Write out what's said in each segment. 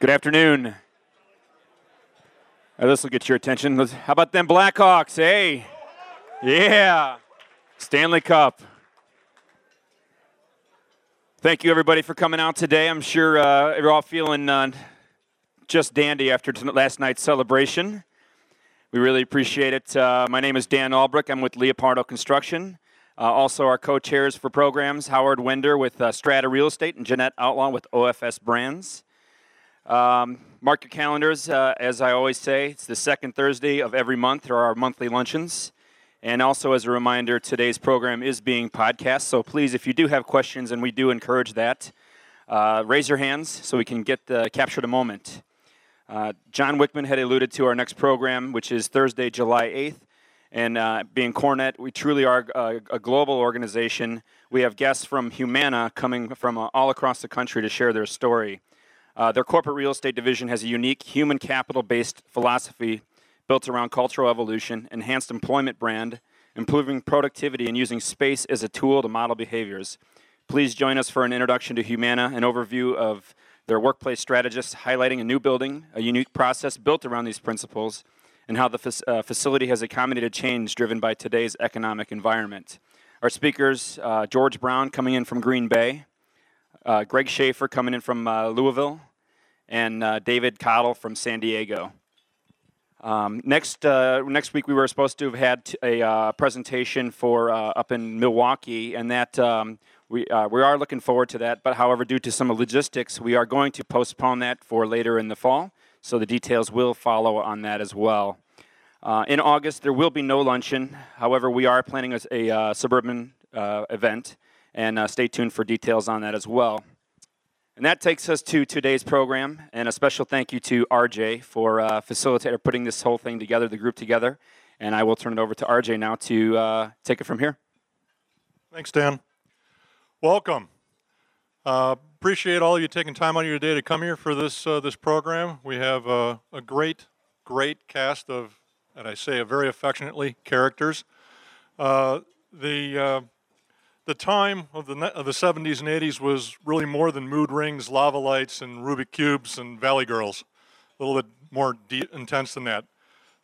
Good afternoon. this will get your attention. Let's- How about them Blackhawks? Hey, yeah, Stanley Cup. Thank you, everybody, for coming out today. I'm sure uh, you're all feeling uh, just dandy after t- last night's celebration. We really appreciate it. Uh, my name is Dan Albrecht. I'm with Leopardo Construction. Uh, also, our co-chairs for programs, Howard Winder with uh, Strata Real Estate and Jeanette Outlaw with OFS Brands. Um, mark your calendars. Uh, as I always say, it's the second Thursday of every month. There are our monthly luncheons. And also, as a reminder, today's program is being podcast. So please, if you do have questions, and we do encourage that, uh, raise your hands so we can get the, capture the moment. Uh, John Wickman had alluded to our next program, which is Thursday, July 8th. And uh, being CoreNet, we truly are a, a, global organization. We have guests from Humana coming from uh, all across the country to share their story. Uh, their corporate real estate division has a unique human capital based philosophy built around cultural evolution, enhanced employment brand, improving productivity, and using space as a tool to model behaviors. Please join us for an introduction to Humana, an overview of their workplace strategists, highlighting a new building, a unique process built around these principles and how the uh, facility has accommodated change driven by today's economic environment. Our speakers, uh, George Brown coming in from Green Bay, uh, Greg Schaefer coming in from uh, Louisville, and uh, David Cottle from San Diego. Um, next, uh, next week we were supposed to have had a presentation for up in Milwaukee, and that um, we, we are looking forward to that. But however, due to some logistics, we are going to postpone that for later in the fall. So the details will follow on that as well. Uh, in August, there will be no luncheon. However, we are planning a, a uh, suburban uh, event, and uh, stay tuned for details on that as well. And that takes us to today's program, and a special thank you to RJ for uh, facilitating putting this whole thing together, the group together. And I will turn it over to RJ now to uh, take it from here. Thanks, Dan. Welcome. Uh, appreciate all of you taking time out of your day to come here for this uh, this program. We have uh, a great, great cast of, and I say very affectionately, characters. Uh, the uh, the time of the of the 70s and 80s was really more than mood rings, lava lights, and Rubik cubes and Valley Girls. A little bit more intense than that.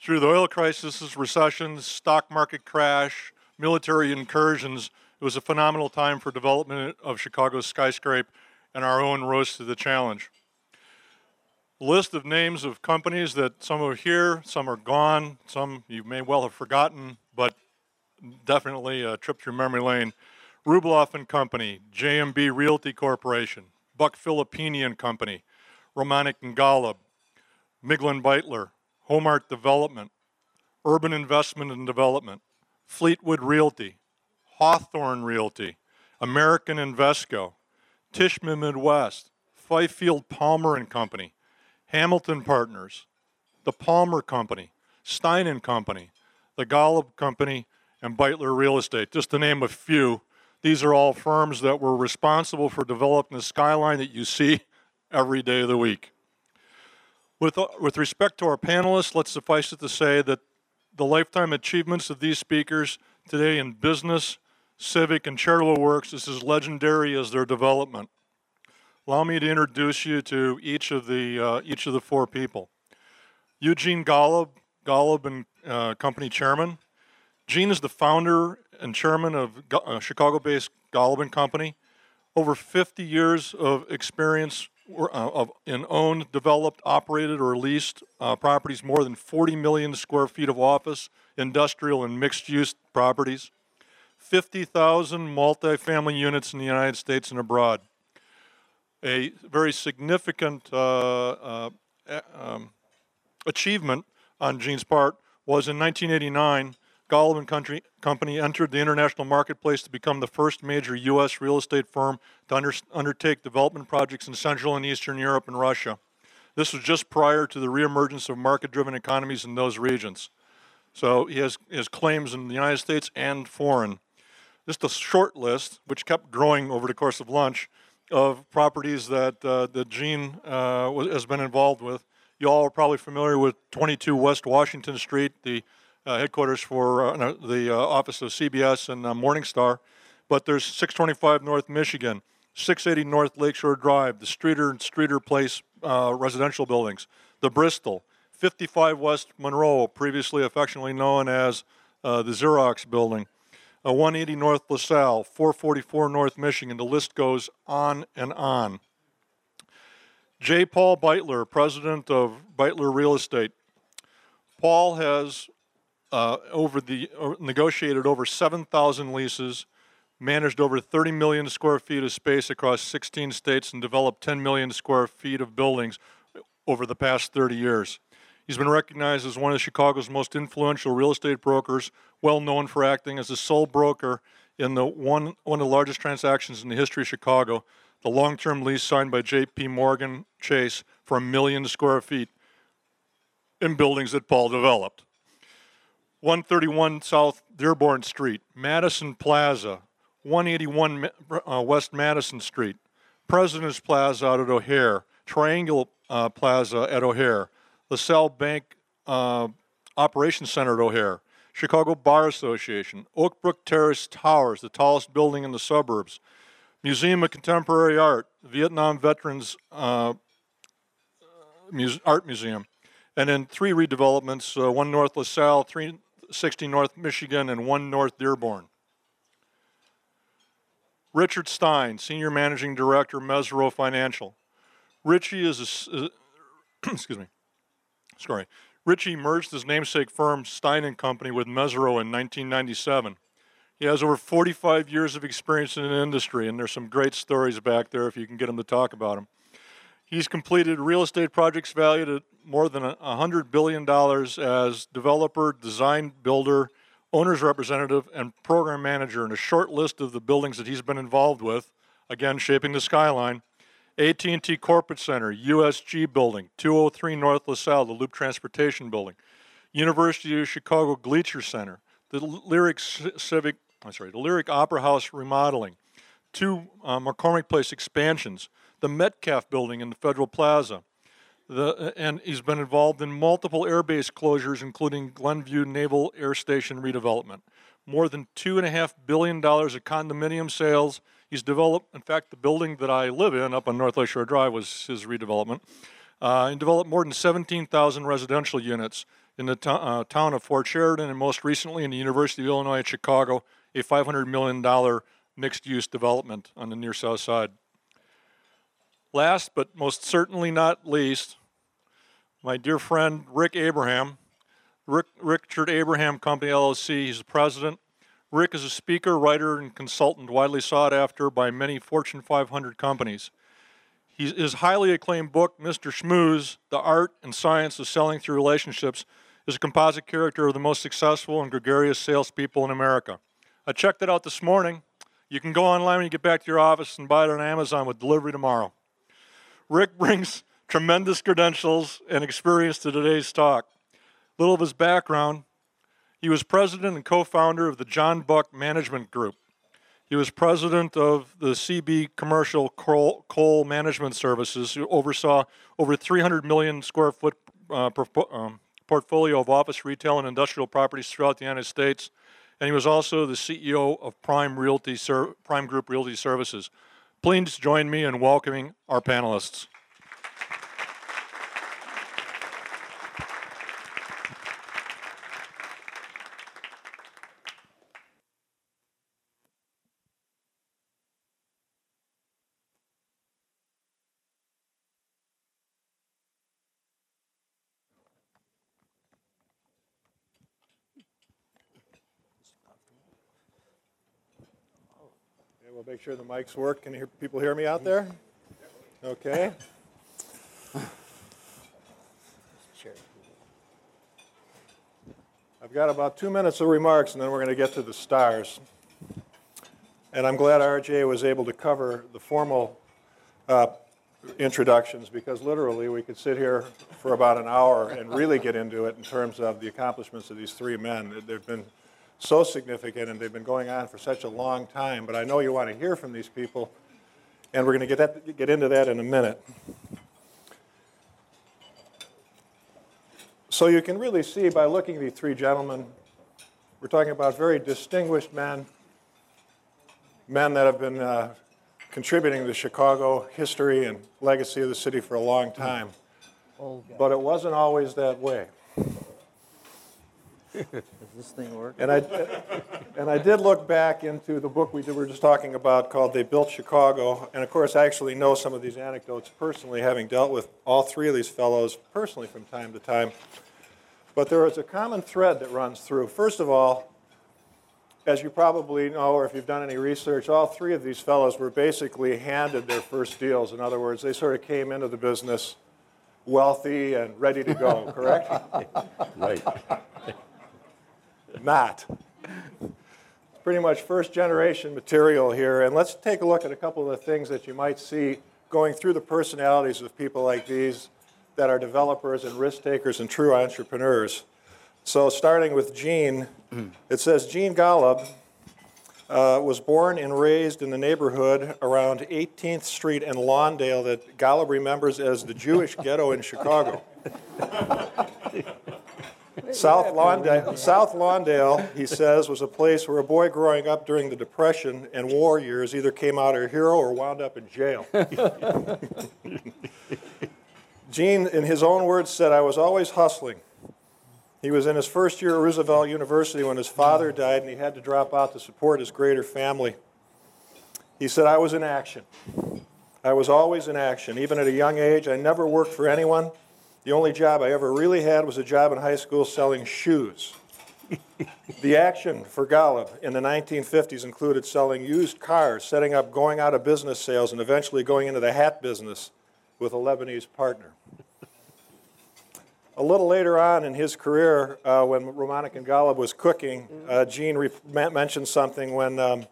Through the oil crises, recessions, stock market crash, military incursions it was a phenomenal time for development of Chicago's skyscraper and our own rose to the challenge. List of names of companies that some are here, some are gone, some you may well have forgotten, but definitely a trip through memory lane. Rubloff and Company, JMB Realty Corporation, Buck Filippini and Company, Romanek and Golub, Miglin Beitler, Homart Development, Urban Investment and Development, Fleetwood Realty, Hawthorne Realty, American Invesco, Tishman Midwest, Fifield Palmer and Company, Hamilton Partners, the Palmer Company, Stein and Company, the Golub Company, and Beitler Real Estate, just to name a few. These are all firms that were responsible for developing the skyline that you see every day of the week. With, with respect to our panelists, let's suffice it to say that the lifetime achievements of these speakers today in business, civic, and charitable works is as legendary as their development. Allow me to introduce you to each of the, uh, each of the four people. Eugene Golub, Golub and uh, Company Chairman. Gene is the founder and chairman of uh, Chicago-based Golub Company. Over 50 years of experience uh, in owned, developed, operated, or leased uh, properties, more than 40 million square feet of office, industrial, and mixed-use properties. 50,000 multifamily units in the United States and abroad. A very significant uh, um, achievement on Gene's part was in 1989, Golub Country Company entered the international marketplace to become the first major U.S. real estate firm to under, undertake development projects in Central and Eastern Europe and Russia. This was just prior to the reemergence of market-driven economies in those regions. So he has, he has claims in the United States and foreign just a short list, which kept growing over the course of lunch, of properties that uh, that Gene uh, has been involved with. You all are probably familiar with 22 West Washington Street, the headquarters for uh, the uh, office of CBS and uh, Morningstar. But there's 625 North Michigan, 680 North Lakeshore Drive, the Streeter and Streeter Place uh, residential buildings. The Bristol, 55 West Monroe, previously affectionately known as uh, the Xerox building, uh, 180 North LaSalle, 444 North Michigan. The list goes on and on. J. Paul Beitler, president of Beitler Real Estate. Paul has uh, over the uh, negotiated over 7,000 leases, managed over 30 million square feet of space across 16 states, and developed 10 million square feet of buildings over the past 30 years. He's been recognized as one of Chicago's most influential real estate brokers, well known for acting as the sole broker in the one, one of the largest transactions in the history of Chicago, the long-term lease signed by J.P. Morgan Chase for a million square feet in buildings that Paul developed. 131 South Dearborn Street, Madison Plaza, 181 uh, West Madison Street, President's Plaza out at O'Hare, Triangle uh, Plaza at O'Hare, LaSalle Bank uh, Operations Center at O'Hare, Chicago Bar Association, Oakbrook Terrace Towers, the tallest building in the suburbs, Museum of Contemporary Art, Vietnam Veterans uh, Art Museum, and then three redevelopments, uh, one North LaSalle, 360 North Michigan, and one North Dearborn. Richard Stein, Senior Managing Director, Mesirow Financial. Richie is a, uh, excuse me, sorry. Richie merged his namesake firm Stein Company with Mesirow in 1997. He has over 45 years of experience in the industry, and there's some great stories back there if you can get him to talk about them. He's completed real estate projects valued at more than $100 billion as developer, design builder, owner's representative, and program manager in a short list of the buildings that he's been involved with, again, shaping the skyline. AT&T Corporate Center, USG Building, 203 North LaSalle, the Loop Transportation Building, University of Chicago Gleacher Center, the Lyric Civic, I'm sorry, the Lyric Opera House remodeling, two uh, McCormick Place expansions, the Metcalf Building in the Federal Plaza, the, and he's been involved in multiple air base closures, including Glenview Naval Air Station redevelopment. More than $2.5 billion of condominium sales. He's developed, in fact, the building that I live in up on North Lakeshore Drive was his redevelopment. Uh, and developed more than 17,000 residential units in the to- uh, town of Fort Sheridan, and most recently in the University of Illinois at Chicago, a $500 million mixed use development on the near south side. Last but most certainly not least, my dear friend Rick Abraham, Rick, Richard Abraham Company LLC. He's the president. Rick is a speaker, writer, and consultant widely sought after by many Fortune 500 companies. his highly acclaimed book, Mr. Schmooze The Art and Science of Selling Through Relationships, is a composite character of the most successful and gregarious salespeople in America. I checked it out this morning. You can go online when you get back to your office and buy it on Amazon with delivery tomorrow. Rick brings tremendous credentials and experience to today's talk. A little of his background he was president and co founder of the John Buck Management Group. He was president of the CB Commercial Coal, Coal Management Services, who oversaw over 300 million square foot uh, um, portfolio of office, retail, and industrial properties throughout the United States. And he was also the CEO of Prime, Realty Prime Group Realty Services. Please join me in welcoming our panelists. We'll make sure the mics work. Can hear, people hear me out there? Okay. I've got about two minutes of remarks, and then we're going to get to the stars. And I'm glad RJ was able to cover the formal uh, introductions because literally we could sit here for about an hour and really get into it in terms of the accomplishments of these three men. They've been so significant and they've been going on for such a long time. But I know you want to hear from these people, and we're going to get, that, get into that in a minute. So you can really see by looking at these three gentlemen, we're talking about very distinguished men, men that have been uh, contributing to Chicago history and legacy of the city for a long time. But it wasn't always that way. Does this thing work? And I, and I did look back into the book we did- were just talking about called They Built Chicago. And of course, I actually know some of these anecdotes personally, having dealt with all three of these fellows personally from time to time. But there is a common thread that runs through. First of all, as you probably know, or if you've done any research, all three of these fellows were basically handed their first deals. In other words, they sort of came into the business wealthy and ready to go, correct? Right. Not. It's pretty much first generation material here. And let's take a look at a couple of the things that you might see going through the personalities of people like these that are developers and risk takers and true entrepreneurs. So, starting with Gene, it says Gene Golub uh, was born and raised in the neighborhood around 18th Street and Lawndale that Golub remembers as the Jewish ghetto in Chicago. South Lawndale, South Lawndale, he says, was a place where a boy growing up during the Depression and war years either came out a hero or wound up in jail. Gene, in his own words, said, I was always hustling. He was in his first year at Roosevelt University when his father died and he had to drop out to support his greater family. He said, I was in action. I was always in action. Even at a young age, I never worked for anyone. The only job I ever really had was a job in high school selling shoes. the action for Golub in the 1950s included selling used cars, setting up going out of business sales, and eventually going into the hat business with a Lebanese partner. A little later on in his career, uh, when Romanek and Golub was cooking, uh, Gene re- mentioned something when um,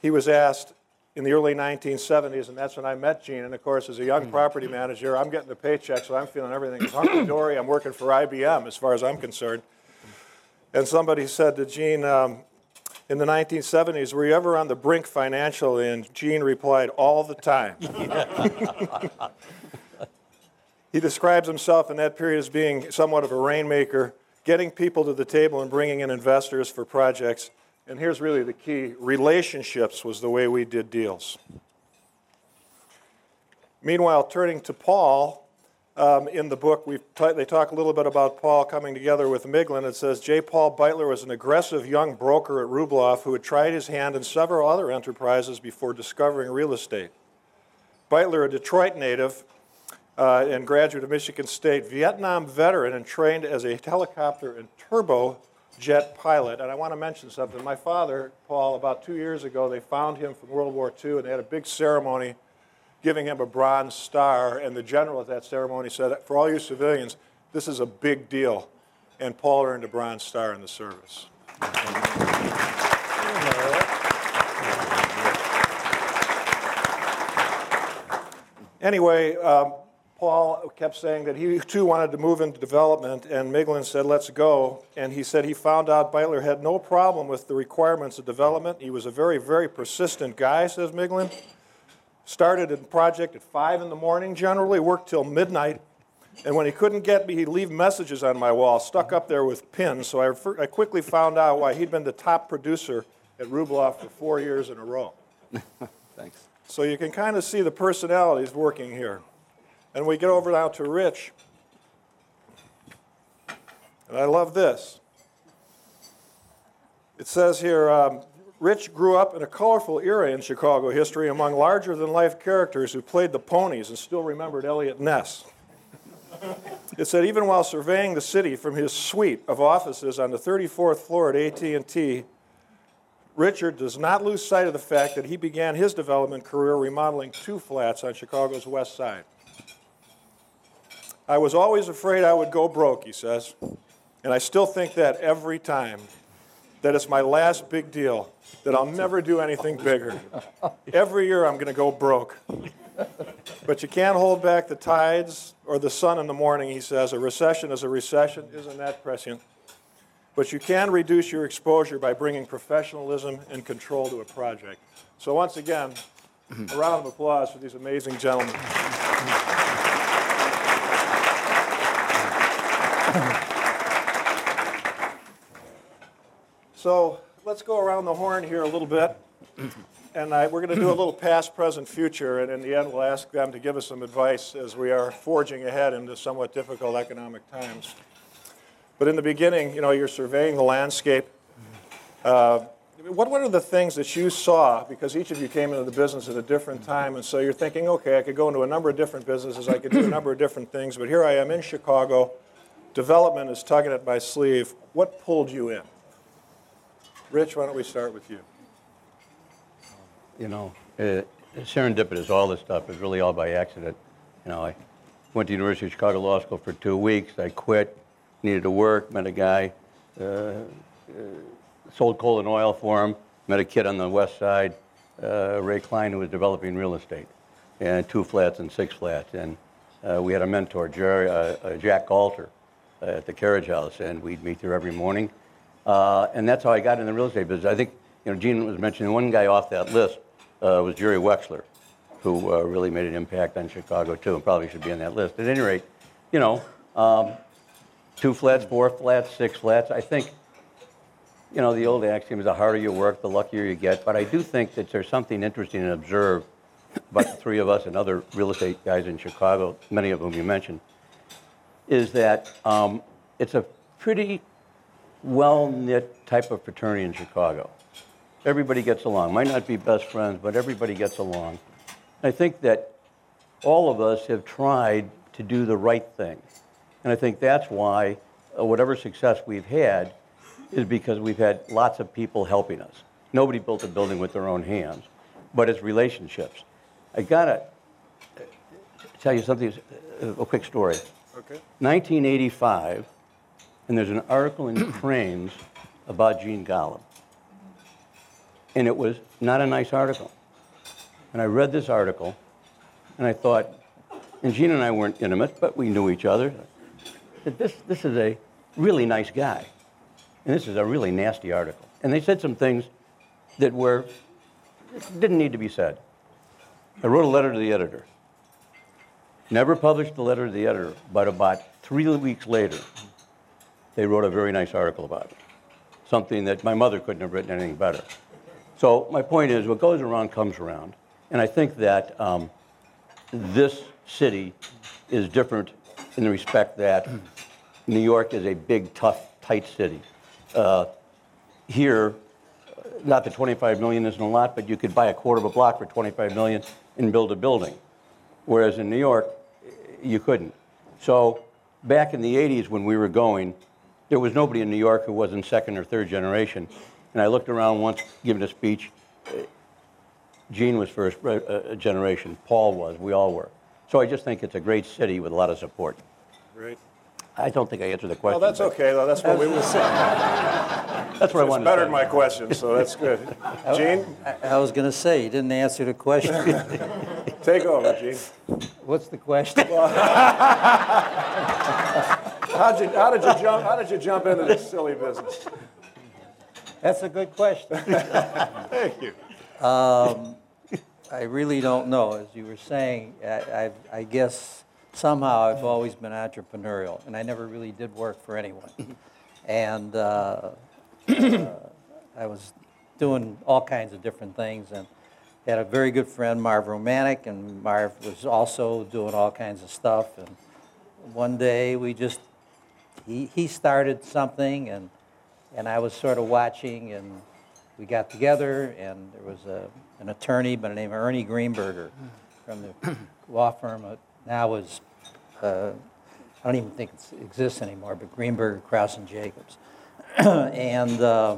he was asked in the early 1970s, and that's when I met Gene. And of course, as a young property manager, I'm getting the paycheck, so I'm feeling everything is hunky dory. I'm working for IBM as far as I'm concerned. And somebody said to Gene um, in the 1970s, Were you ever on the brink financially? And Gene replied, All the time. he describes himself in that period as being somewhat of a rainmaker, getting people to the table and bringing in investors for projects and here's really the key relationships was the way we did deals. Meanwhile, turning to Paul, um, in the book, t- they talk a little bit about Paul coming together with Miglin. It says J. Paul Beitler was an aggressive young broker at Rubloff who had tried his hand in several other enterprises before discovering real estate. Beitler, a Detroit native uh, and graduate of Michigan State, Vietnam veteran and trained as a helicopter and turbo jet pilot. And I want to mention something. My father, Paul, about two years ago, they found him from World War II, and they had a big ceremony giving him a Bronze Star. And the general at that ceremony said, For all you civilians, this is a big deal. And Paul earned a Bronze Star in the service. Anyway, um, Paul kept saying that he too wanted to move into development, and Miglin said, Let's go. And he said he found out Beitler had no problem with the requirements of development. He was a very, very persistent guy, says Miglin. Started a project at 5 in the morning generally, worked till midnight. And when he couldn't get me, he'd leave messages on my wall, stuck up there with pins. So I, I quickly found out why he'd been the top producer at Rubloff for four years in a row. Thanks. So you can kind of see the personalities working here. And we get over now to Rich. And I love this. It says here um, Rich grew up in a colorful era in Chicago history among larger than life characters who played the ponies and still remembered Eliot Ness. it said even while surveying the city from his suite of offices on the 34th floor at AT&T, Richard does not lose sight of the fact that he began his development career remodeling two flats on Chicago's west side. I was always afraid I would go broke, he says. And I still think that every time. That it's my last big deal, that I'll never do anything bigger. Every year I'm going to go broke. But you can't hold back the tides or the sun in the morning, he says. A recession is a recession, isn't that prescient? But you can reduce your exposure by bringing professionalism and control to a project. So, once again, a round of applause for these amazing gentlemen. So let's go around the horn here a little bit And I, we're going to do a little past, present, future, and in the end, we'll ask them to give us some advice as we are forging ahead into somewhat difficult economic times. But in the beginning, you know, you're surveying the landscape. Uh, what, what are the things that you saw? Because each of you came into the business at a different time, and so you're thinking, okay, I could go into a number of different businesses, I could do a number of different things, but here I am in Chicago. Development is tugging at my sleeve. What pulled you in? Rich, why don't we start with you? You know, uh, serendipitous, all this stuff is really all by accident. You know, I went to University of Chicago Law School for two weeks. I quit, needed to work, met a guy, uh, uh, sold coal and oil for him, met a kid on the west side, uh, Ray Klein, who was developing real estate, and two flats and six flats. And uh, we had a mentor, Jerry, uh, Jack Galter, at the Carriage House, and we'd meet there every morning. Uh, and that's how I got in the real estate business. I think, you know, Gene was mentioning one guy off that list uh, was Jerry Wexler, who uh, really made an impact on Chicago too, and probably should be on that list. At any rate, you know, um, two flats, four flats, six flats. I think, you know, the old axiom is the harder you work, the luckier you get. But I do think that there's something interesting to observe about the three of us and other real estate guys in Chicago, many of whom you mentioned, is that um, it's a pretty well-knit type of fraternity in Chicago. Everybody gets along. Might not be best friends, but everybody gets along. I think that all of us have tried to do the right thing. And I think that's why uh, whatever success we've had is because we've had lots of people helping us. Nobody built a building with their own hands, but it's relationships. I gotta uh, tell you something, uh, a quick story. Okay. 1985, and there's an article in Crain's about Gene Golub. And it was not a nice article. And I read this article, and I thought, and Gene and I weren't intimate, but we knew each other, that this, this is a really nice guy. And this is a really nasty article. And they said some things that were, didn't need to be said. I wrote a letter to the editor. Never published the letter to the editor, but about three weeks later, they wrote a very nice article about it. Something that my mother couldn't have written anything better. So my point is, what goes around comes around. And I think that um, this city is different in the respect that New York is a big, tough, tight city. Uh, here, not that 25 million isn't a lot, but you could buy a quarter of a block for 25 million and build a building. Whereas in New York, you couldn't. So back in the 80s when we were going, there was nobody in New York who wasn't second or third generation. And I looked around once giving a speech. Gene was first uh, uh, generation, Paul was, we all were. So I just think it's a great city with a lot of support. Great. I don't think I answered the question. Well, that's okay, though. That's what we were saying. That's what I wanted. It's wanted better to than my question, so that's good. Gene, I- I was going to say, you didn't answer the question. take over, Gene. What's the question? How'd you, how did you jump, how did you jump into this silly business? That's a good question. Thank you. I really don't know. As you were saying, I, I, I guess somehow I've always been entrepreneurial, and I never really did work for anyone. And uh, uh, I was doing all kinds of different things, and had a very good friend, Marv Romanek, and Marv was also doing all kinds of stuff. And one day we just, he, he started something, and and I was sort of watching, and we got together, and there was a, an attorney by the name of Ernie Greenberger from the law firm that now is, uh, I don't even think it exists anymore, but Greenberger, Kraus, and Jacobs. and uh,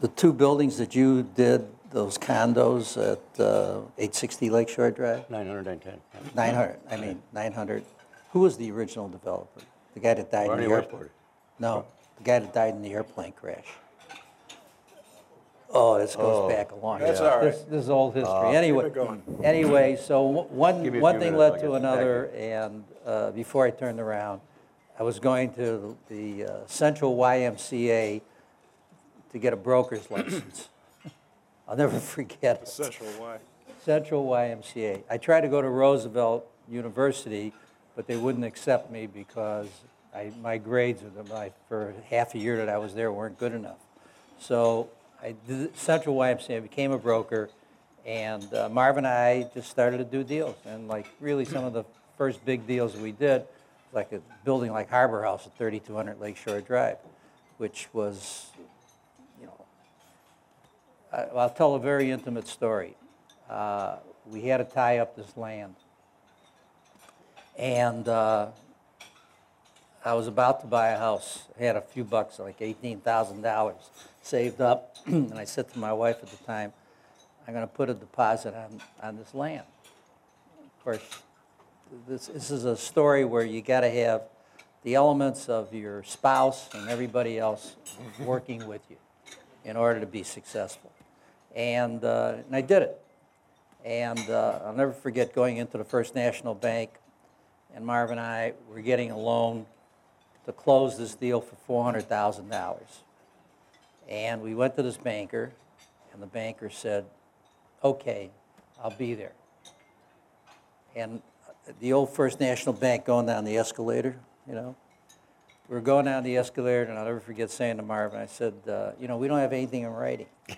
the two buildings that you did, those condos at uh, 860 Lakeshore Drive, 910. 900, I mean, 900. Who was the original developer? The guy that died in Barney the airport? Westport. No, the guy that died in the airplane crash. Oh, this goes back a long. That's yeah. all right. This, this is old history. anyway, going. anyway, so one Give me a one few thing minutes, led I'll to get back another, and uh, before I turned around, I was going to the uh, Central YMCA to get a broker's license. I'll never forget it. Central Y. Central YMCA. I tried to go to Roosevelt University, but they wouldn't accept me because I, my grades, my, for half a year that I was there, weren't good enough. So I did Central YMCA, I became a broker, and uh, Marv and I just started to do deals. And like really some of the first big deals we did, like a building like Harbor House at 3200 Lakeshore Drive, which was, you know, I- I'll tell a very intimate story. Uh, We had to tie up this land. And uh, I was about to buy a house. I had a few bucks, like $18,000 saved up. And I said to my wife at the time, I'm going to put a deposit on, on this land. Of course, this, this is a story where you got to have the elements of your spouse and everybody else working with you in order to be successful. And, uh, and I did it. And uh, I'll never forget going into the First National Bank, and Marv and I were getting a loan to close this deal for $400,000. And we went to this banker, and the banker said, okay, I'll be there. And the old First National Bank going down the escalator, you know, we were going down the escalator, and I'll never forget saying to Marvin, I said, uh, you know, we don't have anything in writing.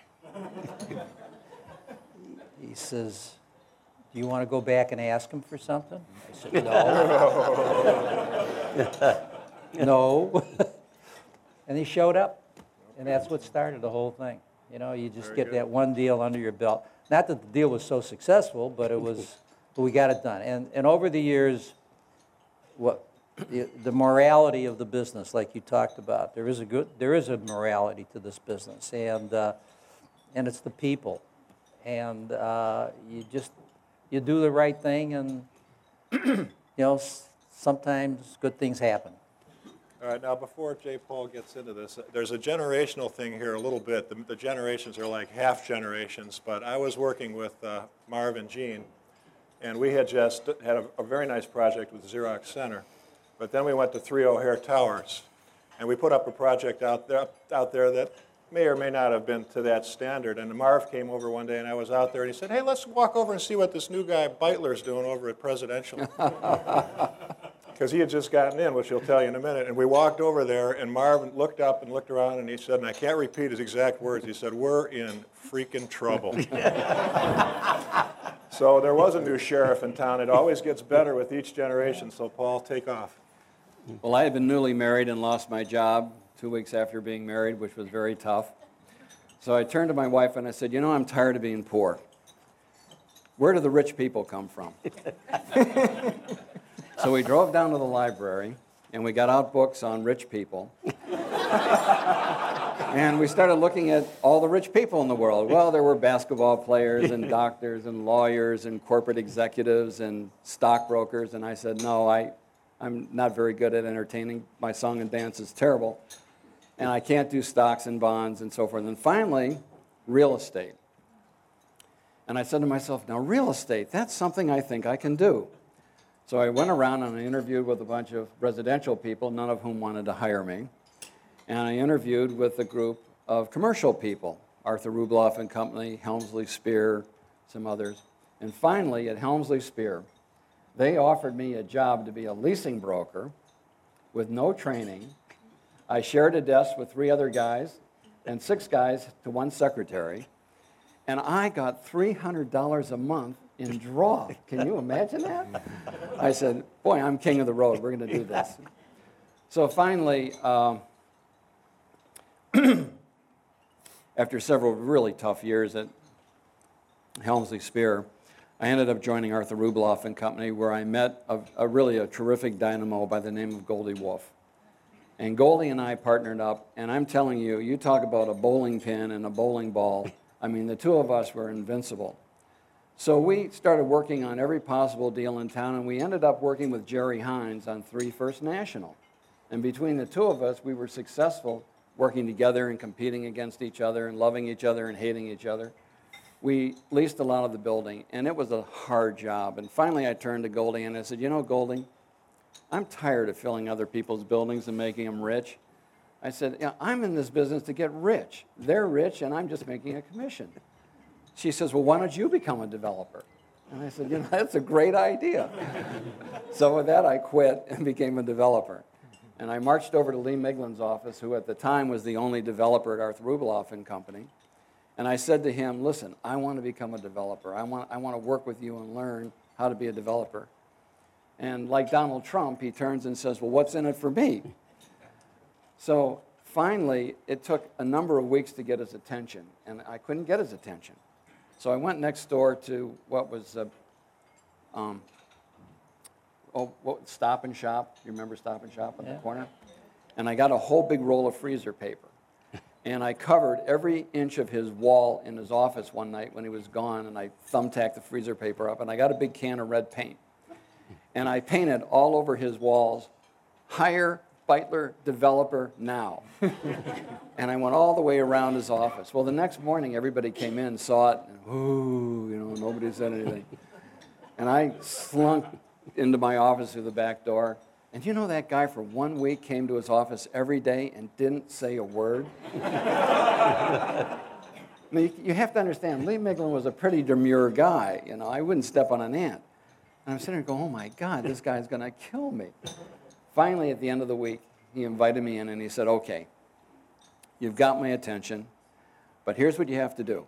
he says, do you want to go back and ask him for something? I said, no. no. and he showed up, and that's what started the whole thing. You know, you just get that one deal under your belt. Not that the deal was so successful, but it was, but we got it done. And, and over the years, what, the, the morality of the business, like you talked about, there is a good, there is a morality to this business, and, uh, and it's the people. And uh, you just, you do the right thing, and, you know, sometimes good things happen. All right, now before J. Paul gets into this, uh, there's a generational thing here a little bit. The, the generations are like half generations, but I was working with uh, Marv and Gene, and we had just had a, a very nice project with Xerox Center. But then we went to Three O'Hare Towers, and we put up a project out there, out there that may or may not have been to that standard. And Marv came over one day, and I was out there, and he said, "Hey, let's walk over and see what this new guy Beitler's doing over at Presidential." because he had just gotten in, which he'll tell you in a minute. And we walked over there, and Marvin looked up and looked around, and he said, and I can't repeat his exact words, he said, We're in freaking trouble. so there was a new sheriff in town. It always gets better with each generation. So, Paul, take off. Well, I had been newly married and lost my job two weeks after being married, which was very tough. So I turned to my wife and I said, You know, I'm tired of being poor. Where do the rich people come from? so we drove down to the library and we got out books on rich people. and we started looking at all the rich people in the world. Well, there were basketball players and doctors and lawyers and corporate executives and stockbrokers. And I said, No, I, I'm not very good at entertaining. My song and dance is terrible. And I can't do stocks and bonds and so forth. And finally, real estate. And I said to myself, now, real estate, that's something I think I can do. So I went around and I interviewed with a bunch of residential people, none of whom wanted to hire me. And I interviewed with a group of commercial people, Arthur Rubloff and Company, Helmsley Spear, some others. And finally, at Helmsley Spear, they offered me a job to be a leasing broker with no training. I shared a desk with three other guys and six guys to one secretary. And I got $300 a month in draw. Can you imagine that? I said, Boy, I'm king of the road. We're going to do this. So finally, um, after several really tough years at Helmsley Spear, I ended up joining Arthur Rubloff and Company, where I met a, a really a terrific dynamo by the name of Goldie Wolf. And Goldie and I partnered up, and I'm telling you, you talk about a bowling pin and a bowling ball. I mean, the two of us were invincible. So we started working on every possible deal in town, and we ended up working with Jerry Hines on Three First National. And between the two of us, we were successful working together and competing against each other and loving each other and hating each other. We leased a lot of the building, and it was a hard job. And finally, I turned to Goldie and I said, You know, Goldie, I'm tired of filling other people's buildings and making them rich. I said, yeah, I'm in this business to get rich. They're rich, and I'm just making a commission. She says, Well, why don't you become a developer? And I said, You know, that's a great idea. so with that, I quit and became a developer. And I marched over to Lee Miglin's office, who at the time was the only developer at Arthur Rubloff and Company. And I said to him, listen, I want to become a developer. I want, I want to work with you and learn how to be a developer. And like Donald Trump, he turns and says, well, what's in it for me? So finally, it took a number of weeks to get his attention, and I couldn't get his attention. So I went next door to what was, uh, um, oh, what, Stop and Shop. You remember Stop and Shop on the corner? And I got a whole big roll of freezer paper. And I covered every inch of his wall in his office one night when he was gone, and I thumbtacked the freezer paper up, and I got a big can of red paint. And I painted all over his walls, hire Beitler developer now. and I went all the way around his office. Well, the next morning, everybody came in, saw it, and ooh, you know, nobody said anything. And I slunk into my office through the back door. And you know that guy for one week came to his office every day and didn't say a word? You- you have to understand, Lee Miglin was a pretty demure guy. You know, I wouldn't step on an ant. And I'm sitting there going, oh my God, this guy's going to kill me. Finally, at the end of the week, he invited me in and he said, okay, you've got my attention, but here's what you have to do.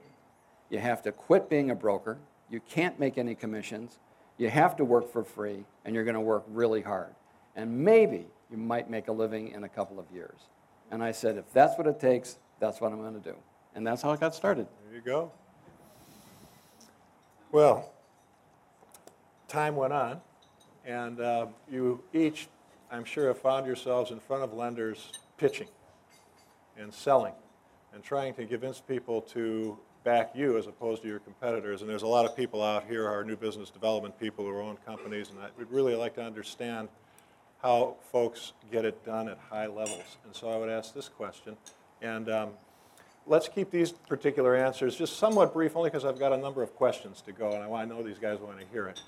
You have to quit being a broker. You can't make any commissions. You have to work for free, and you're going to work really hard. And maybe you might make a living in a couple of years. And I said, if that's what it takes, that's what I'm going to do. And that's how I got started. There you go. Well, time went on, and uh, you each, I'm sure, have found yourselves in front of lenders pitching and selling and trying to convince people to back you as opposed to your competitors. And there's a lot of people out here, our new business development people who own companies, and I would really like to understand how folks get it done at high levels. And so I would ask this question. And um, let's keep these particular answers just somewhat brief, only because I've got a number of questions to go, and I I know these guys want to hear it.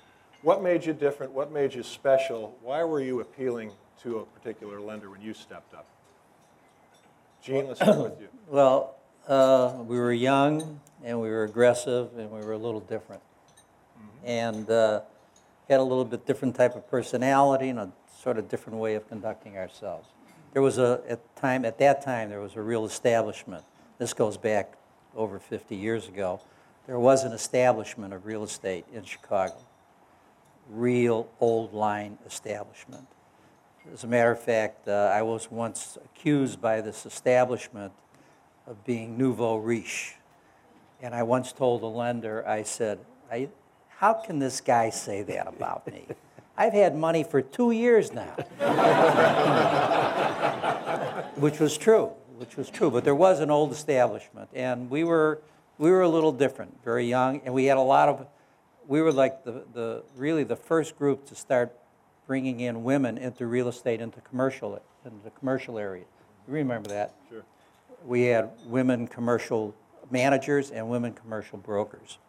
What made you different? What made you special? Why were you appealing to a particular lender when you stepped up? Gene, let's start with you. Well, uh, we were young and we were aggressive and we were a little different. And uh, had a little bit different type of personality and a sort of different way of conducting ourselves. There was a, at time, at that time, there was a real establishment. This goes back over 50 years ago. There was an establishment of real estate in Chicago. Real old line establishment. As a matter of fact, uh, I was once accused by this establishment of being nouveau riche. And I once told a lender, I said, I, how can this guy say that about me? I've had money for two years now. which was true, which was true. But there was an old establishment, and we were, we were a little different, very young, and we had a lot of, we were like the, the, really the first group to start bringing in women into real estate, into commercial, into the commercial area. You remember that? Sure. we had women commercial managers and women commercial brokers.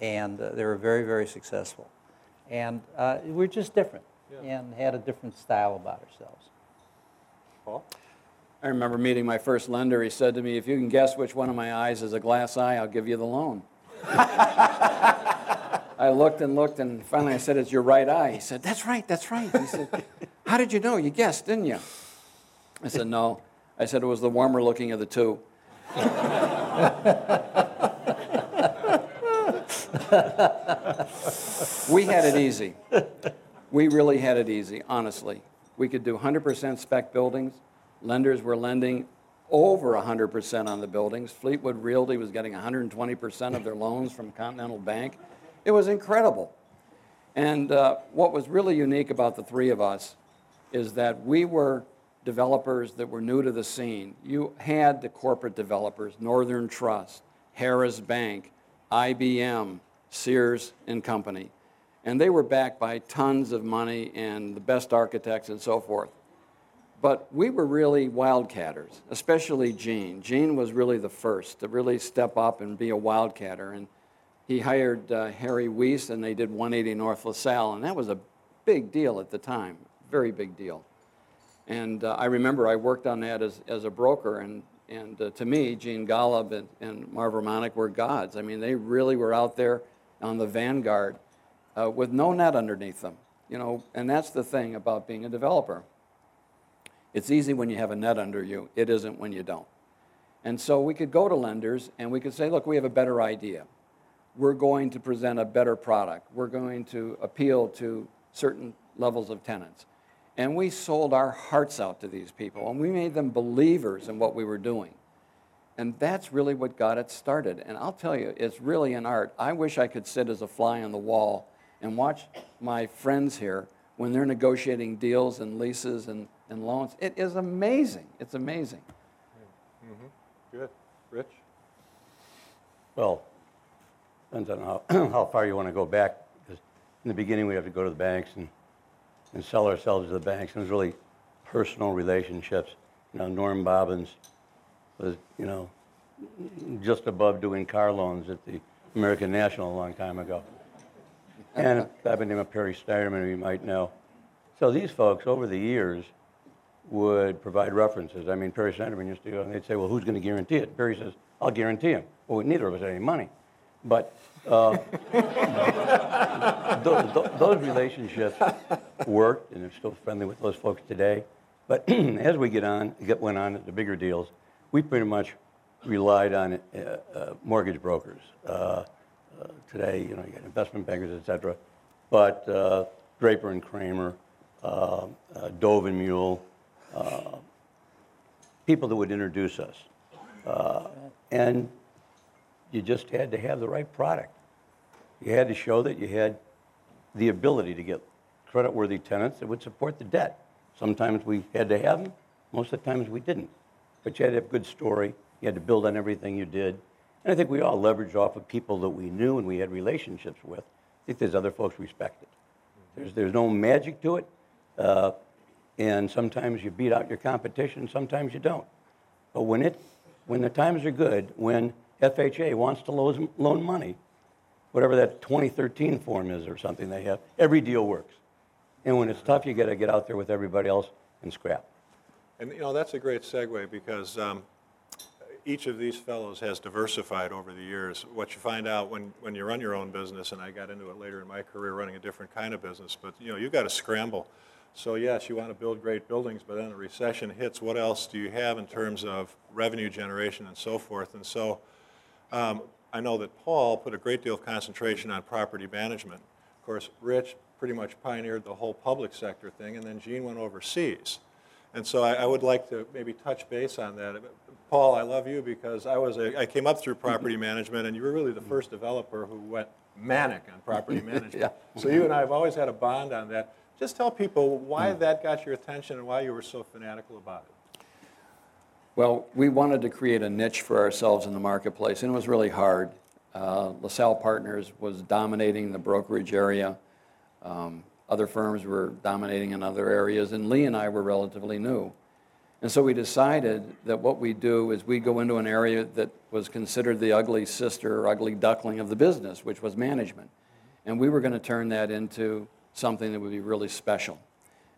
And uh, they were very, very successful. And uh, we're just different and had a different style about ourselves. Paul? I remember meeting my first lender. He said to me, If you can guess which one of my eyes is a glass eye, I'll give you the loan. I looked and looked, and finally I said, It's your right eye. He said, That's right, that's right. He said, How did you know? You guessed, didn't you? I said, No. I said, It was the warmer looking of the two. we had it easy. We really had it easy, honestly. We could do 100% spec buildings. Lenders were lending over 100% on the buildings. Fleetwood Realty was getting 120% of their loans from Continental Bank. It was incredible. And uh, what was really unique about the three of us is that we were developers that were new to the scene. You had the corporate developers, Northern Trust, Harris Bank, IBM, Sears and Company. And they were backed by tons of money and the best architects and so forth. But we were really wildcatters, especially Gene. Gene was really the first to really step up and be a wildcatter. And he hired uh, Harry Weiss, and they did 180 North LaSalle, and that was a big deal at the time, very big deal. And uh, I remember I worked on that as, as a broker, and, and uh, to me, Gene Golub and, and Marv Romanek were gods. I mean, they really were out there on the vanguard uh, with no net underneath them. You know, and that's the thing about being a developer. It's easy when you have a net under you. It isn't when you don't. And so we could go to lenders and we could say, look, we have a better idea. We're going to present a better product. We're going to appeal to certain levels of tenants. And we sold our hearts out to these people and we made them believers in what we were doing. And that's really what got it started. And I'll tell you, it's really an art. I wish I could sit as a fly on the wall and watch my friends here when they're negotiating deals and leases and, and loans. It is amazing. It's amazing. Mm-hmm. Good. Rich? Well, depends on how, how far you want to go back. Because in the beginning, we have to go to the banks and, and sell ourselves to the banks. And it was really personal relationships. You know, Norm Bobins was, you know, just above doing car loans at the American National a long time ago. And by the name of Perry Steinerman, you might know. So these folks, over the years, would provide references. I mean, Perry Steinerman used to go, and they'd say, well, who's going to guarantee it? Perry says, I'll guarantee him. Well, neither of us had any money. But uh, those, those relationships worked, and they're still friendly with those folks today. But as we get on, get went on to the bigger deals, we pretty much relied on uh, uh, mortgage brokers. Uh, uh, today, you know, you got investment bankers, et cetera. But uh, Draper and Kramer, Dovenmuehle, people that would introduce us. And you just had to have the right product. You had to show that you had the ability to get creditworthy tenants that would support the debt. Sometimes we had to have them, most of the times we didn't. But you had to have a good story, you had to build on everything you did. And I think we all leveraged off of people that we knew and we had relationships with. I think there's other folks respected. There's, there's no magic to it. Uh, and sometimes you beat out your competition, sometimes you don't. But when, it, when the times are good, when FHA wants to loan, money, whatever that 2013 form is or something they have, every deal works. And when it's tough, you got to get out there with everybody else and scrap. And, you know, that's a great segue because um, each of these fellows has diversified over the years. What you find out when, when you run your own business, and I got into it later in my career running a different kind of business, but, you know, you've got to scramble. So yes, you want to build great buildings, but then a recession hits, what else do you have in terms of revenue generation and so forth? And so um, I know that Paul put a great deal of concentration on property management. Of course, Rich pretty much pioneered the whole public sector thing, and then Gene went overseas. And so I, I would like to maybe touch base on that. Paul, I love you because I was a, I came up through property management, and you were really the first developer who went manic on property management. Yeah. So you and I have always had a bond on that. Just tell people why that got your attention and why you were so fanatical about it. Well, we wanted to create a niche for ourselves in the marketplace, and it was really hard. Uh, LaSalle Partners was dominating the brokerage area. Um, other firms were dominating in other areas, and Lee and I were relatively new. And so we decided that what we do is we go into an area that was considered the ugly sister or ugly duckling of the business, which was management. And we were going to turn that into something that would be really special.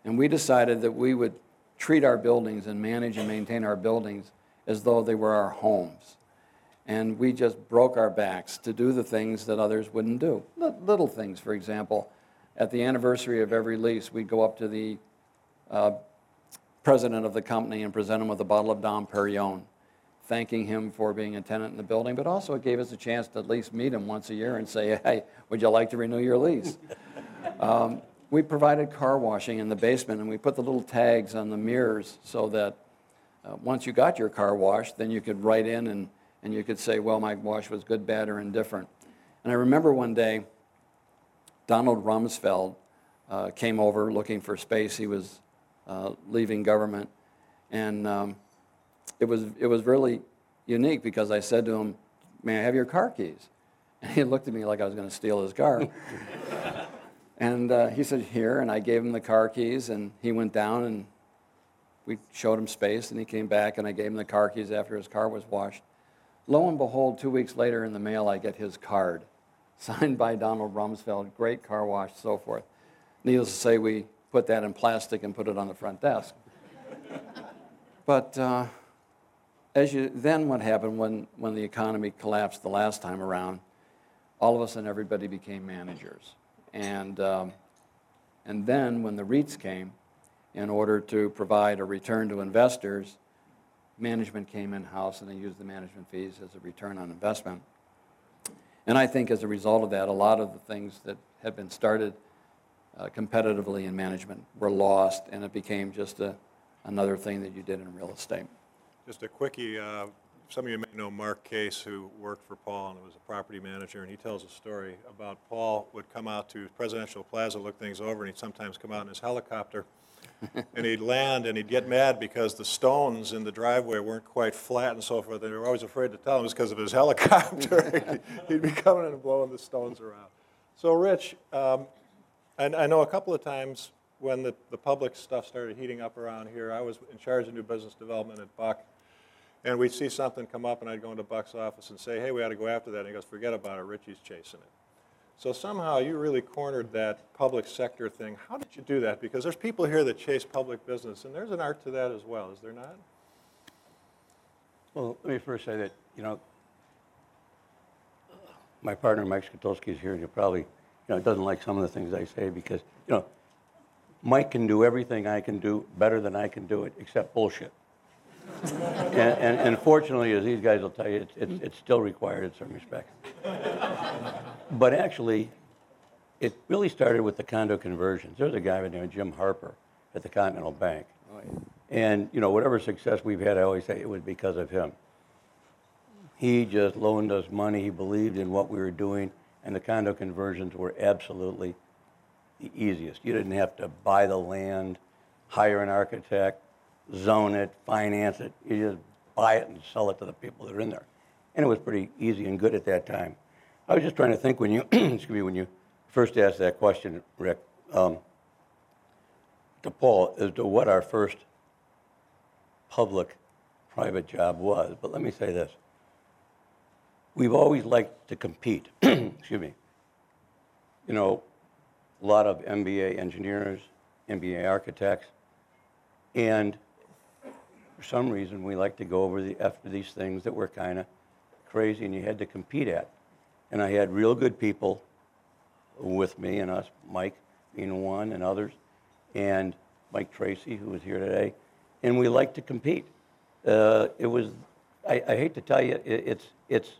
And we decided that we would treat our buildings and manage and maintain our buildings as though they were our homes. And we just broke our backs to do the things that others wouldn't do. Li- Little things, for example, at the anniversary of every lease, we'd go up to the uh, president of the company and present him with a bottle of Dom Perignon, thanking him for being a tenant in the building, but also it gave us a chance to at least meet him once a year and say, hey, would you like to renew your lease? Um, we provided car washing in the basement, and we put the little tags on the mirrors so that uh, once you got your car washed, then you could write in and, and you could say, well, my wash was good, bad, or indifferent. And I remember one day, Donald Rumsfeld uh, came over looking for space. He was uh, leaving government, and um, it was it was really unique because I said to him, "May I have your car keys?" And he looked at me like I was going to steal his car. and uh, he said, "Here," and I gave him the car keys, and he went down and we showed him space, and he came back, and I gave him the car keys after his car was washed. Lo and behold, two weeks later in the mail, I get his card, signed by Donald Rumsfeld, great car wash, so forth. Needless to say, we put that in plastic and put it on the front desk. but uh, as you, then what happened when, when the economy collapsed the last time around, all of a sudden everybody became managers. And, um, and then when the REITs came, in order to provide a return to investors, management came in-house and they used the management fees as a return on investment. And I think as a result of that, a lot of the things that had been started uh, competitively in management were lost, and it became just a, another thing that you did in real estate. Just a quickie, uh, some of you may know Mark Case, who worked for Paul and was a property manager, and he tells a story about Paul would come out to Presidential Plaza, look things over, and he'd sometimes come out in his helicopter, and he'd land, and he'd get mad because the stones in the driveway weren't quite flat and so forth, and they were always afraid to tell him it was because of his helicopter. He'd be coming in and blowing the stones around. So, Rich, um, and I know a couple of times when the, the public stuff started heating up around here, I was in charge of new business development at Buck. And we'd see something come up, and I'd go into Buck's office and say, hey, we ought to go after that. And he goes, forget about it, Richie's chasing it. So somehow you really cornered that public sector thing. How did you do that? Because there's people here that chase public business, and there's an art to that as well, is there not? Well, let me first say that, you know, my partner, Mike Skatulski, is here, and he probably, you know, doesn't like some of the things I say because, you know, Mike can do everything I can do better than I can do it, except bullshit. and, and, and fortunately, as these guys will tell you, it's, it's, it's still required in some respects. but actually, it really started with the condo conversions. There's a guy by the name of Jim Harper at the Continental Bank. Oh, and, you know, whatever success we've had, I always say it was because of him. He just loaned us money. He believed in what we were doing, and the condo conversions were absolutely the easiest. You didn't have to buy the land, hire an architect, zone it, finance it. You just buy it and sell it to the people that are in there. And it was pretty easy and good at that time. I was just trying to think when you, excuse me, when you first asked that question, Rick, um, to Paul, as to what our first public-private job was. But let me say this. We've always liked to compete. excuse me. You know, a lot of MBA engineers, MBA architects, and for some reason we like to go over the, after these things that were kind of crazy and you had to compete at. And I had real good people with me and us, Mike being one and others, and Mike Tracy, who was here today, and we like to compete. Uh, it was, I, I, hate to tell you, it, it's, it's,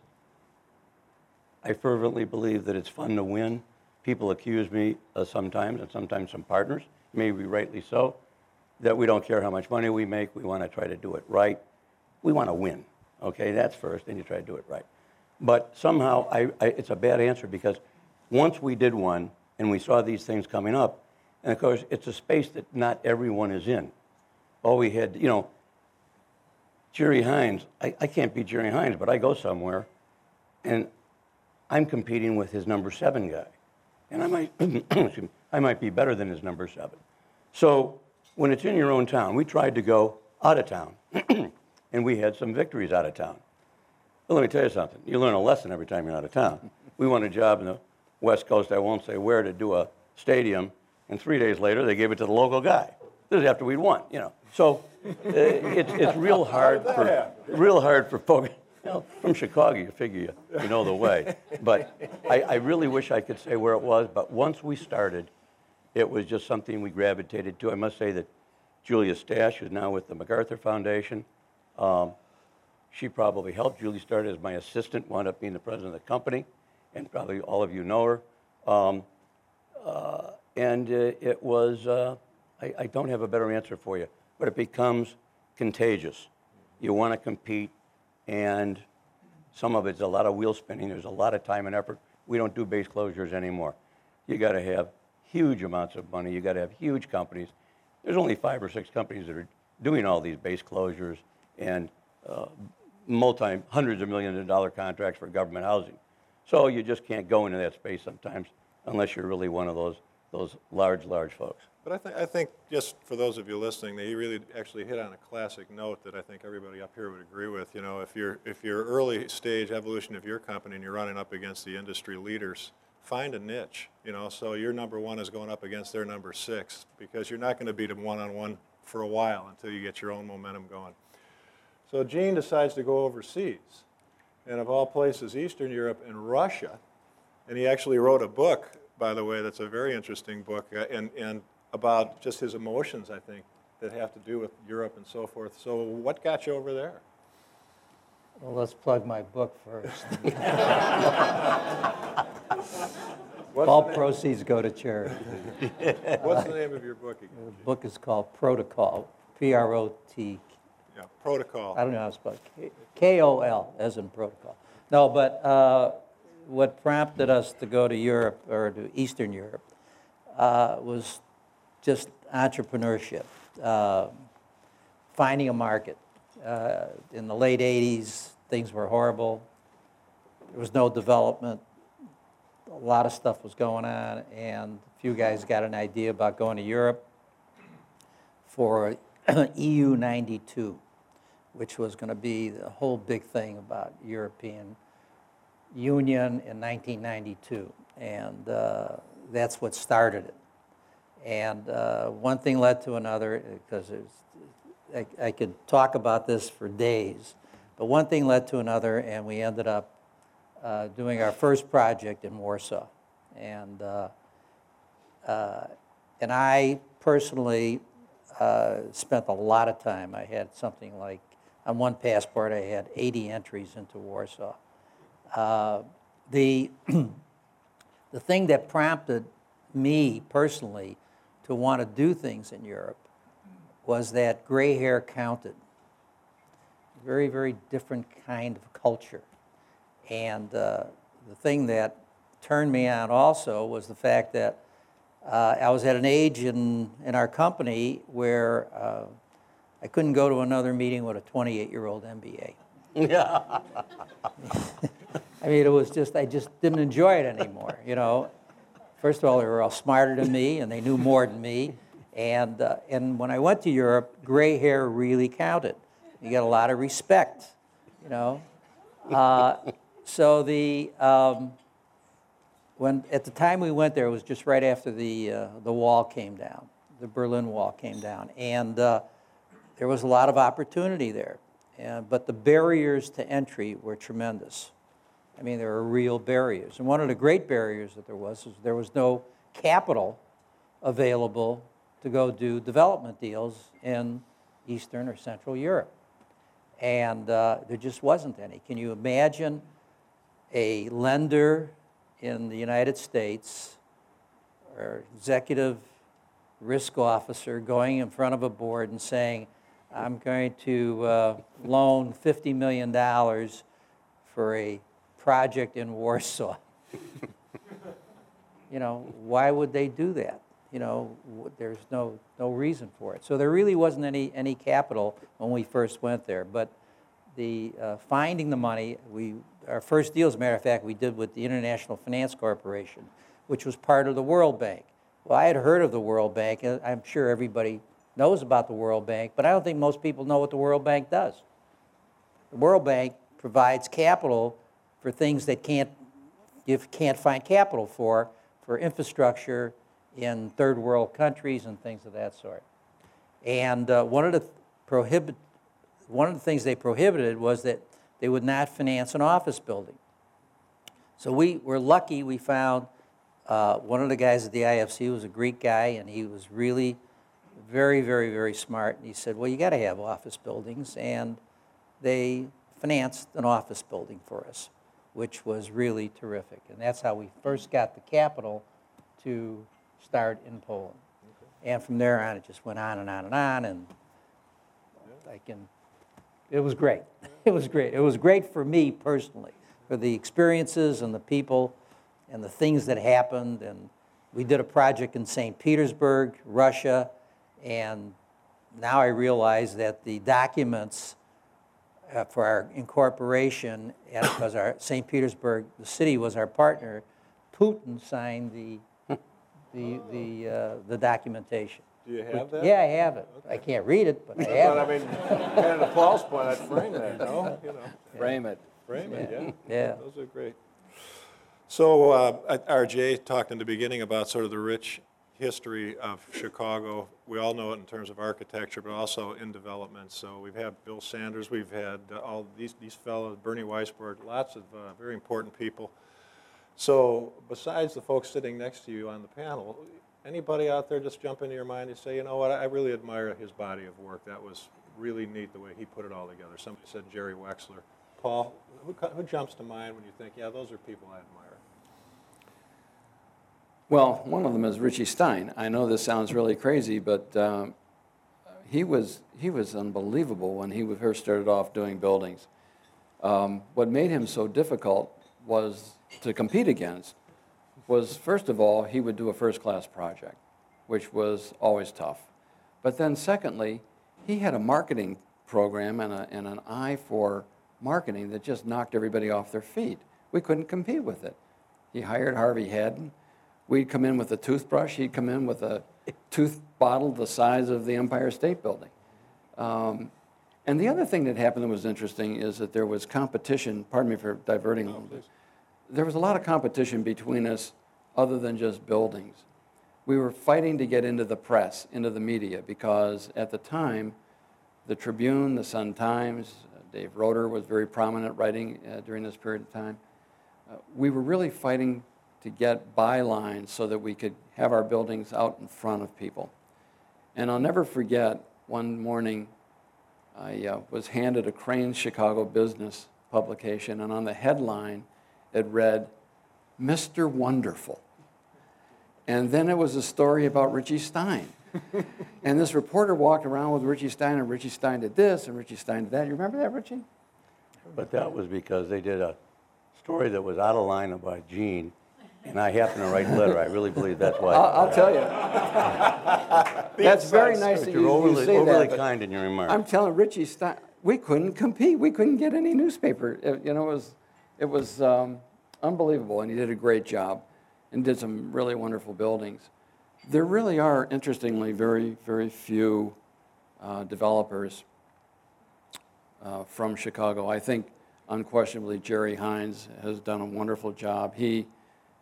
I fervently believe that it's fun to win. People accuse me uh, sometimes, and sometimes some partners, maybe rightly so, that we don't care how much money we make, we want to try to do it right. We want to win, okay? That's first, then you try to do it right. But somehow, I, I, it's a bad answer because once we did one and we saw these things coming up, and of course, it's a space that not everyone is in. All we had, you know, Jerry Hines, I, I can't beat Jerry Hines, but I go somewhere and I'm competing with his number seven guy. And I might, I might be better than his number seven. So when it's in your own town, we tried to go out of town, and we had some victories out of town. Well, let me tell you something. You learn a lesson every time you're out of town. We won a job in the West Coast, I won't say where, to do a stadium, and three days later they gave it to the local guy. This is after we'd won, you know. So uh, it's, it's real hard for real hard for folks. You know, from Chicago, you figure you, you know the way. But I, I really wish I could say where it was. But once we started, it was just something we gravitated to. I must say that Julia Stasch, who's now with the MacArthur Foundation, um, she probably helped. Julie started as my assistant, wound up being the president of the company, and probably all of you know her. Um, uh, and uh, it was, uh, I, I, don't have a better answer for you, but it becomes contagious. You want to compete, and some of it's a lot of wheel spinning. There's a lot of time and effort. We don't do base closures anymore. You got to have huge amounts of money. You got to have huge companies. There's only five or six companies that are doing all these base closures and uh, multi hundreds of millions of dollar contracts for government housing. So you just can't go into that space sometimes unless you're really one of those those large, large folks. But I, th- I think, just for those of you listening, he really actually hit on a classic note that I think everybody up here would agree with. You know, if you're if you're early stage evolution of your company and you're running up against the industry leaders, find a niche, you know, so your number one is going up against their number six because you're not going to beat them one-on-one for a while until you get your own momentum going. So Gene decides to go overseas, and of all places, Eastern Europe and Russia, and he actually wrote a book, by the way, that's a very interesting book, uh, and, and about just his emotions, I think, that have to do with Europe and so forth. So what got you over there? Well, let's plug my book first. What's All proceeds go to charity. What's the name of your book again? The book is called Protocol, P-R-O-T, Yeah, Protocol. I don't know how to spell it, K- K-O-L, as in protocol. No, but uh, what prompted us to go to Europe, or to Eastern Europe, uh, was just entrepreneurship, uh, finding a market. Uh, In the late 80s, things were horrible. There was no development. A lot of stuff was going on, and a few guys got an idea about going to Europe for EU 92, which was going to be the whole big thing about European Union in 1992. And uh, that's what started it. And uh, one thing led to another, because I, I could talk about this for days, but one thing led to another, and we ended up uh, doing our first project in Warsaw. And, uh, uh, and I personally uh, spent a lot of time. I had something like, on one passport, I had 80 entries into Warsaw. Uh, the, the thing that prompted me personally to want to do things in Europe was that gray hair counted. Very, very different kind of culture. And uh, the thing that turned me on also was the fact that uh, I was at an age in, in our company where uh, I couldn't go to another meeting with a 28 year old MBA. Yeah. I mean, it was just, I just didn't enjoy it anymore, you know. First of all, they were all smarter than me and they knew more than me. And, uh, and when I went to Europe, gray hair really counted. You got a lot of respect, you know. Uh, so the, um, when, at the time we went there, it was just right after the, uh, the wall came down, the Berlin Wall came down. And uh, there was a lot of opportunity there. And, but the barriers to entry were tremendous. I mean, there were real barriers. And one of the great barriers that there was is there was no capital available to go do development deals in Eastern or Central Europe. And uh, there just wasn't any. Can you imagine a lender in the United States or executive risk officer going in front of a board and saying, I'm going to uh, loan $50 million for a project in Warsaw. you know, why would they do that? You know, there's no, no reason for it. So there really wasn't any, any capital when we first went there. But the uh, finding the money, we, our first deal, as a matter of fact, we did with the International Finance Corporation, which was part of the World Bank. Well, I had heard of the World Bank. and I'm sure everybody knows about the World Bank, but I don't think most people know what the World Bank does. The World Bank provides capital for things that can't, you can't find capital for, for infrastructure in third world countries and things of that sort. And uh, one of the prohibit, one of the things they prohibited was that they would not finance an office building. So we were lucky we found uh, one of the guys at the IFC was a Greek guy, and he was really very, very, very smart. And he said, Well, you got to have office buildings. And they financed an office building for us, which was really terrific. And that's how we first got the capital to start in Poland. And from there on, it just went on and on and on. And I can, it was great. It was great. It was great for me personally, for the experiences and the people and the things that happened. And we did a project in St. Petersburg, Russia, and now I realize that the documents uh, for our incorporation, because our St. Petersburg, the city was our partner, Putin signed the, the, the, uh, the documentation. Do you have that? Yeah, I have it. I can't read it, but I But have I mean, kind of a false point, I'd frame that, no? You know, Frame it. frame it, yeah. Yeah. Those are great. So uh, RJ talked in the beginning about sort of the rich history of Chicago. We all know it in terms of architecture, but also in development. So we've had Bill Sanders, we've had uh, all these, these fellows, Bernie Weissbourd, lots of uh, very important people. So besides the folks sitting next to you on the panel, Anybody out there just jump into your mind and say, you know what, I really admire his body of work. That was really neat the way he put it all together. Somebody said Jerry Wexler. Paul, who, who jumps to mind when you think, yeah, those are people I admire? Well, one of them is Richie Stein. I know this sounds really crazy, but um, he was he was unbelievable when he first started off doing buildings. Um, what made him so difficult was to compete against was first of all he would do a first class project, which was always tough. But then secondly, he had a marketing program and, a, and an eye for marketing that just knocked everybody off their feet. We couldn't compete with it. He hired Harvey Haddon. We'd come in with a toothbrush. He'd come in with a tooth bottle the size of the Empire State Building. Um, and the other thing that happened that was interesting is that there was competition. Pardon me for diverting a little bit. There was a lot of competition between us, other than just buildings. We were fighting to get into the press, into the media, because at the time, the Tribune, the Sun Times, uh, Dave Roeder was very prominent writing uh, during this period of time. Uh, we were really fighting to get bylines so that we could have our buildings out in front of people. And I'll never forget one morning I uh, was handed a Crain's Chicago Business publication, and on the headline it read, Mr. Wonderful. And then it was a story about Richie Stein. and this reporter walked around with Richie Stein, and Richie Stein did this, and Richie Stein did that. You remember that, Richie? But that was because they did a story that was out of line about Gene, and I happened to write a letter. I really believe that's why. I'll, I'll tell you. That's very nice But that You're you, you overly, say overly that. kind in your remarks. I'm telling Richie Stein, we couldn't compete. We couldn't get any newspaper. It- you know, it was, it was um, unbelievable, and he did a great job and did some really wonderful buildings. There really are, interestingly, very, very few uh, developers uh, from Chicago. I think unquestionably Jerry Hines has done a wonderful job. He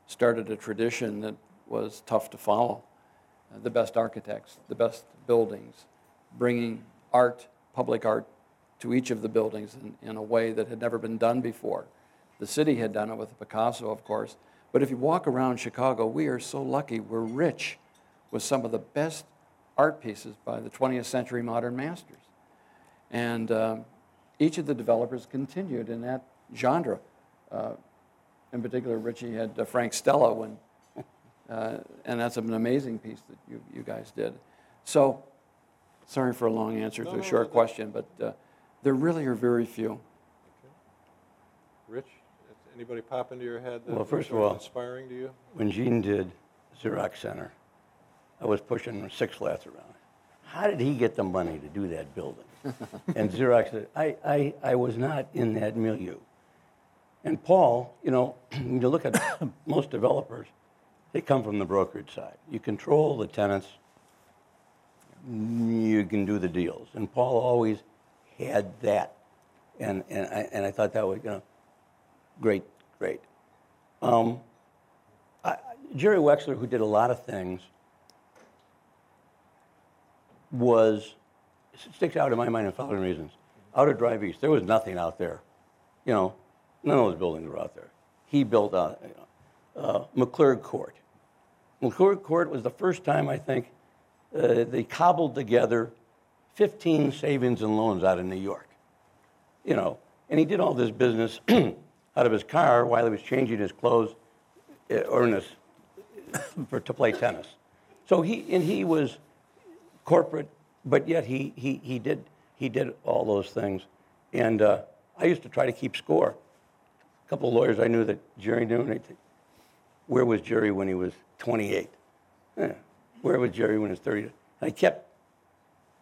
started a tradition that was tough to follow. Uh, the best architects, the best buildings, bringing art, public art, to each of the buildings in, in a way that had never been done before. The city had done it with Picasso, of course. But if you walk around Chicago, we are so lucky. We're rich with some of the best art pieces by the 20th century modern masters. And um, each of the developers continued in that genre. Uh, in particular, Richie had uh, Frank Stella, when, uh, and that's an amazing piece that you, you guys did. So, sorry for a long answer to a no, short no. question, but uh, there really are very few. Rich, anybody pop into your head that Well, was first of sort all- inspiring to you? When Gene did Xerox Center, I was pushing six flats around. How did he get the money to do that building? and Xerox said, I, I, I was not in that milieu. And Paul, you know, when you look at most developers, they come from the brokerage side. You control the tenants, you can do the deals. And Paul always had that. And, and, I, and I thought that was, you know, great, great. Um, I, Jerry Wexler, who did a lot of things, was sticks out in my mind in following reasons. Outer Drive East, there was nothing out there. You know, none of those buildings were out there. He built uh, McClurg Court. McClurg Court was the first time, I think, uh, they cobbled together 15 savings and loans out of New York. You know, and he did all this business out of his car while he was changing his clothes in his, for, to play tennis. So he, and he was corporate, but yet he, he, he, did, he did all those things. And uh, I used to try to keep score. A couple of lawyers I knew that Jerry knew, and where was Jerry when he was 28? Eh, where was Jerry when he was 30? I kept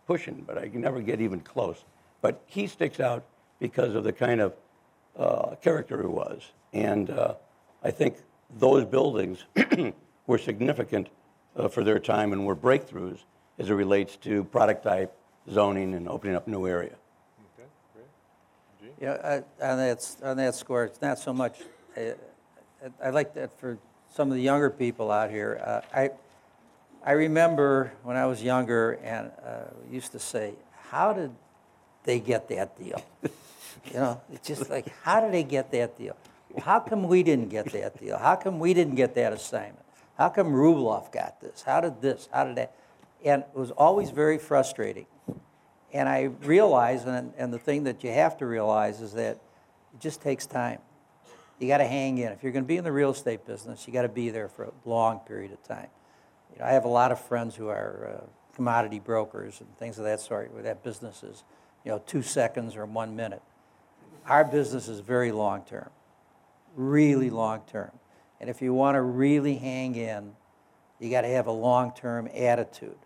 pushing, but I could never get even close. But he sticks out because of the kind of uh, character he was. And uh, I think those buildings were significant uh, for their time and were breakthroughs as it relates to product type, zoning, and opening up new area. Okay, great. Gene? Yeah, I- on that, on that score, it's not so much, uh, I like that for some of the younger people out here. Uh, I, I remember when I was younger and uh, used to say, how did they get that deal? You know, it's just like, how did they get that deal? How come we didn't get that deal? How come we didn't get that assignment? How come Rubloff got this? How did this? How did that? And it was always very frustrating. And I realized, and, and the thing that you have to realize is that it just takes time. You got to hang in. If you're going to be in the real estate business, you got to be there for a long period of time. You know, I have a lot of friends who are uh, commodity brokers and things of that sort, where that business is, you know, two seconds or one minute. Our business is very long term, really long term. And if you want to really hang in, you got to have a long term attitude.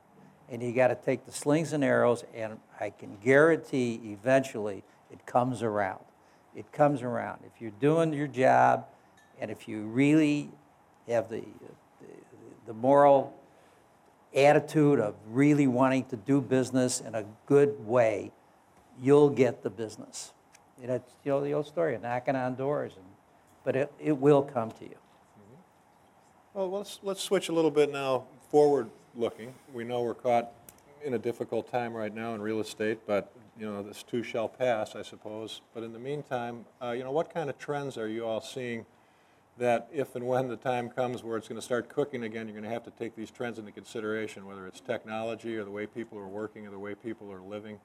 And you got to take the slings and arrows, and I can guarantee eventually it comes around. It comes around. If you're doing your job, and if you really have the, the, the moral attitude of really wanting to do business in a good way, you'll get the business. You know, it's, you know the old story of knocking on doors, and, but it, it will come to you. Well, let's, let's switch a little bit now forward-looking. We know we're caught in a difficult time right now in real estate, but, you know, this too shall pass, I suppose. But in the meantime, uh, you know, what kind of trends are you all seeing that if and when the time comes where it's going to start cooking again, you're going to have to take these trends into consideration, whether it's technology or the way people are working or the way people are living?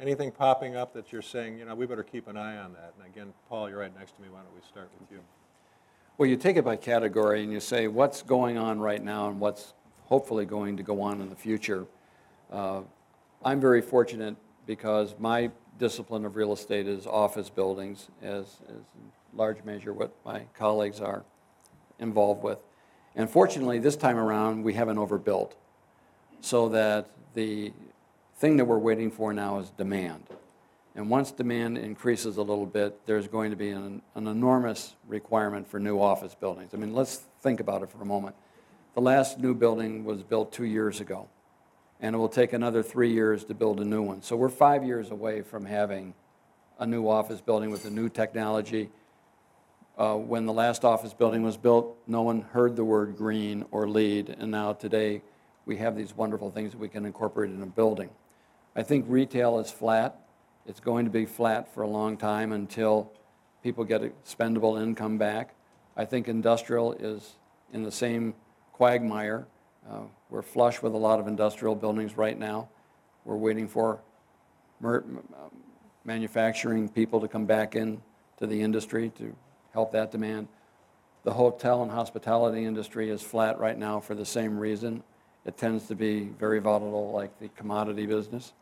Anything popping up that you're saying, you know, we better keep an eye on that? And again, Paul, you're right next to me. Why don't we start with you? Well, you take it by category and you say what's going on right now and what's hopefully going to go on in the future. Uh, I'm very fortunate because my discipline of real estate is office buildings, as, as large measure what my colleagues are involved with. And fortunately, this time around, we haven't overbuilt, so that the thing that we're waiting for now is demand. And once demand increases a little bit, there's going to be an, an enormous requirement for new office buildings. I mean, let's think about it for a moment. The last new building was built two years ago, and it will take another three years to build a new one. So we're five years away from having a new office building with a new technology. Uh, when the last office building was built, no one heard the word green or LEED, and now today we have these wonderful things that we can incorporate in a building. I think retail is flat. It's going to be flat for a long time until people get expendable income back. I think industrial is in the same quagmire. Uh, we're flush with a lot of industrial buildings right now. We're waiting for mer- um, manufacturing people to come back in to the industry to help that demand. The hotel and hospitality industry is flat right now for the same reason. It tends to be very volatile, like the commodity business.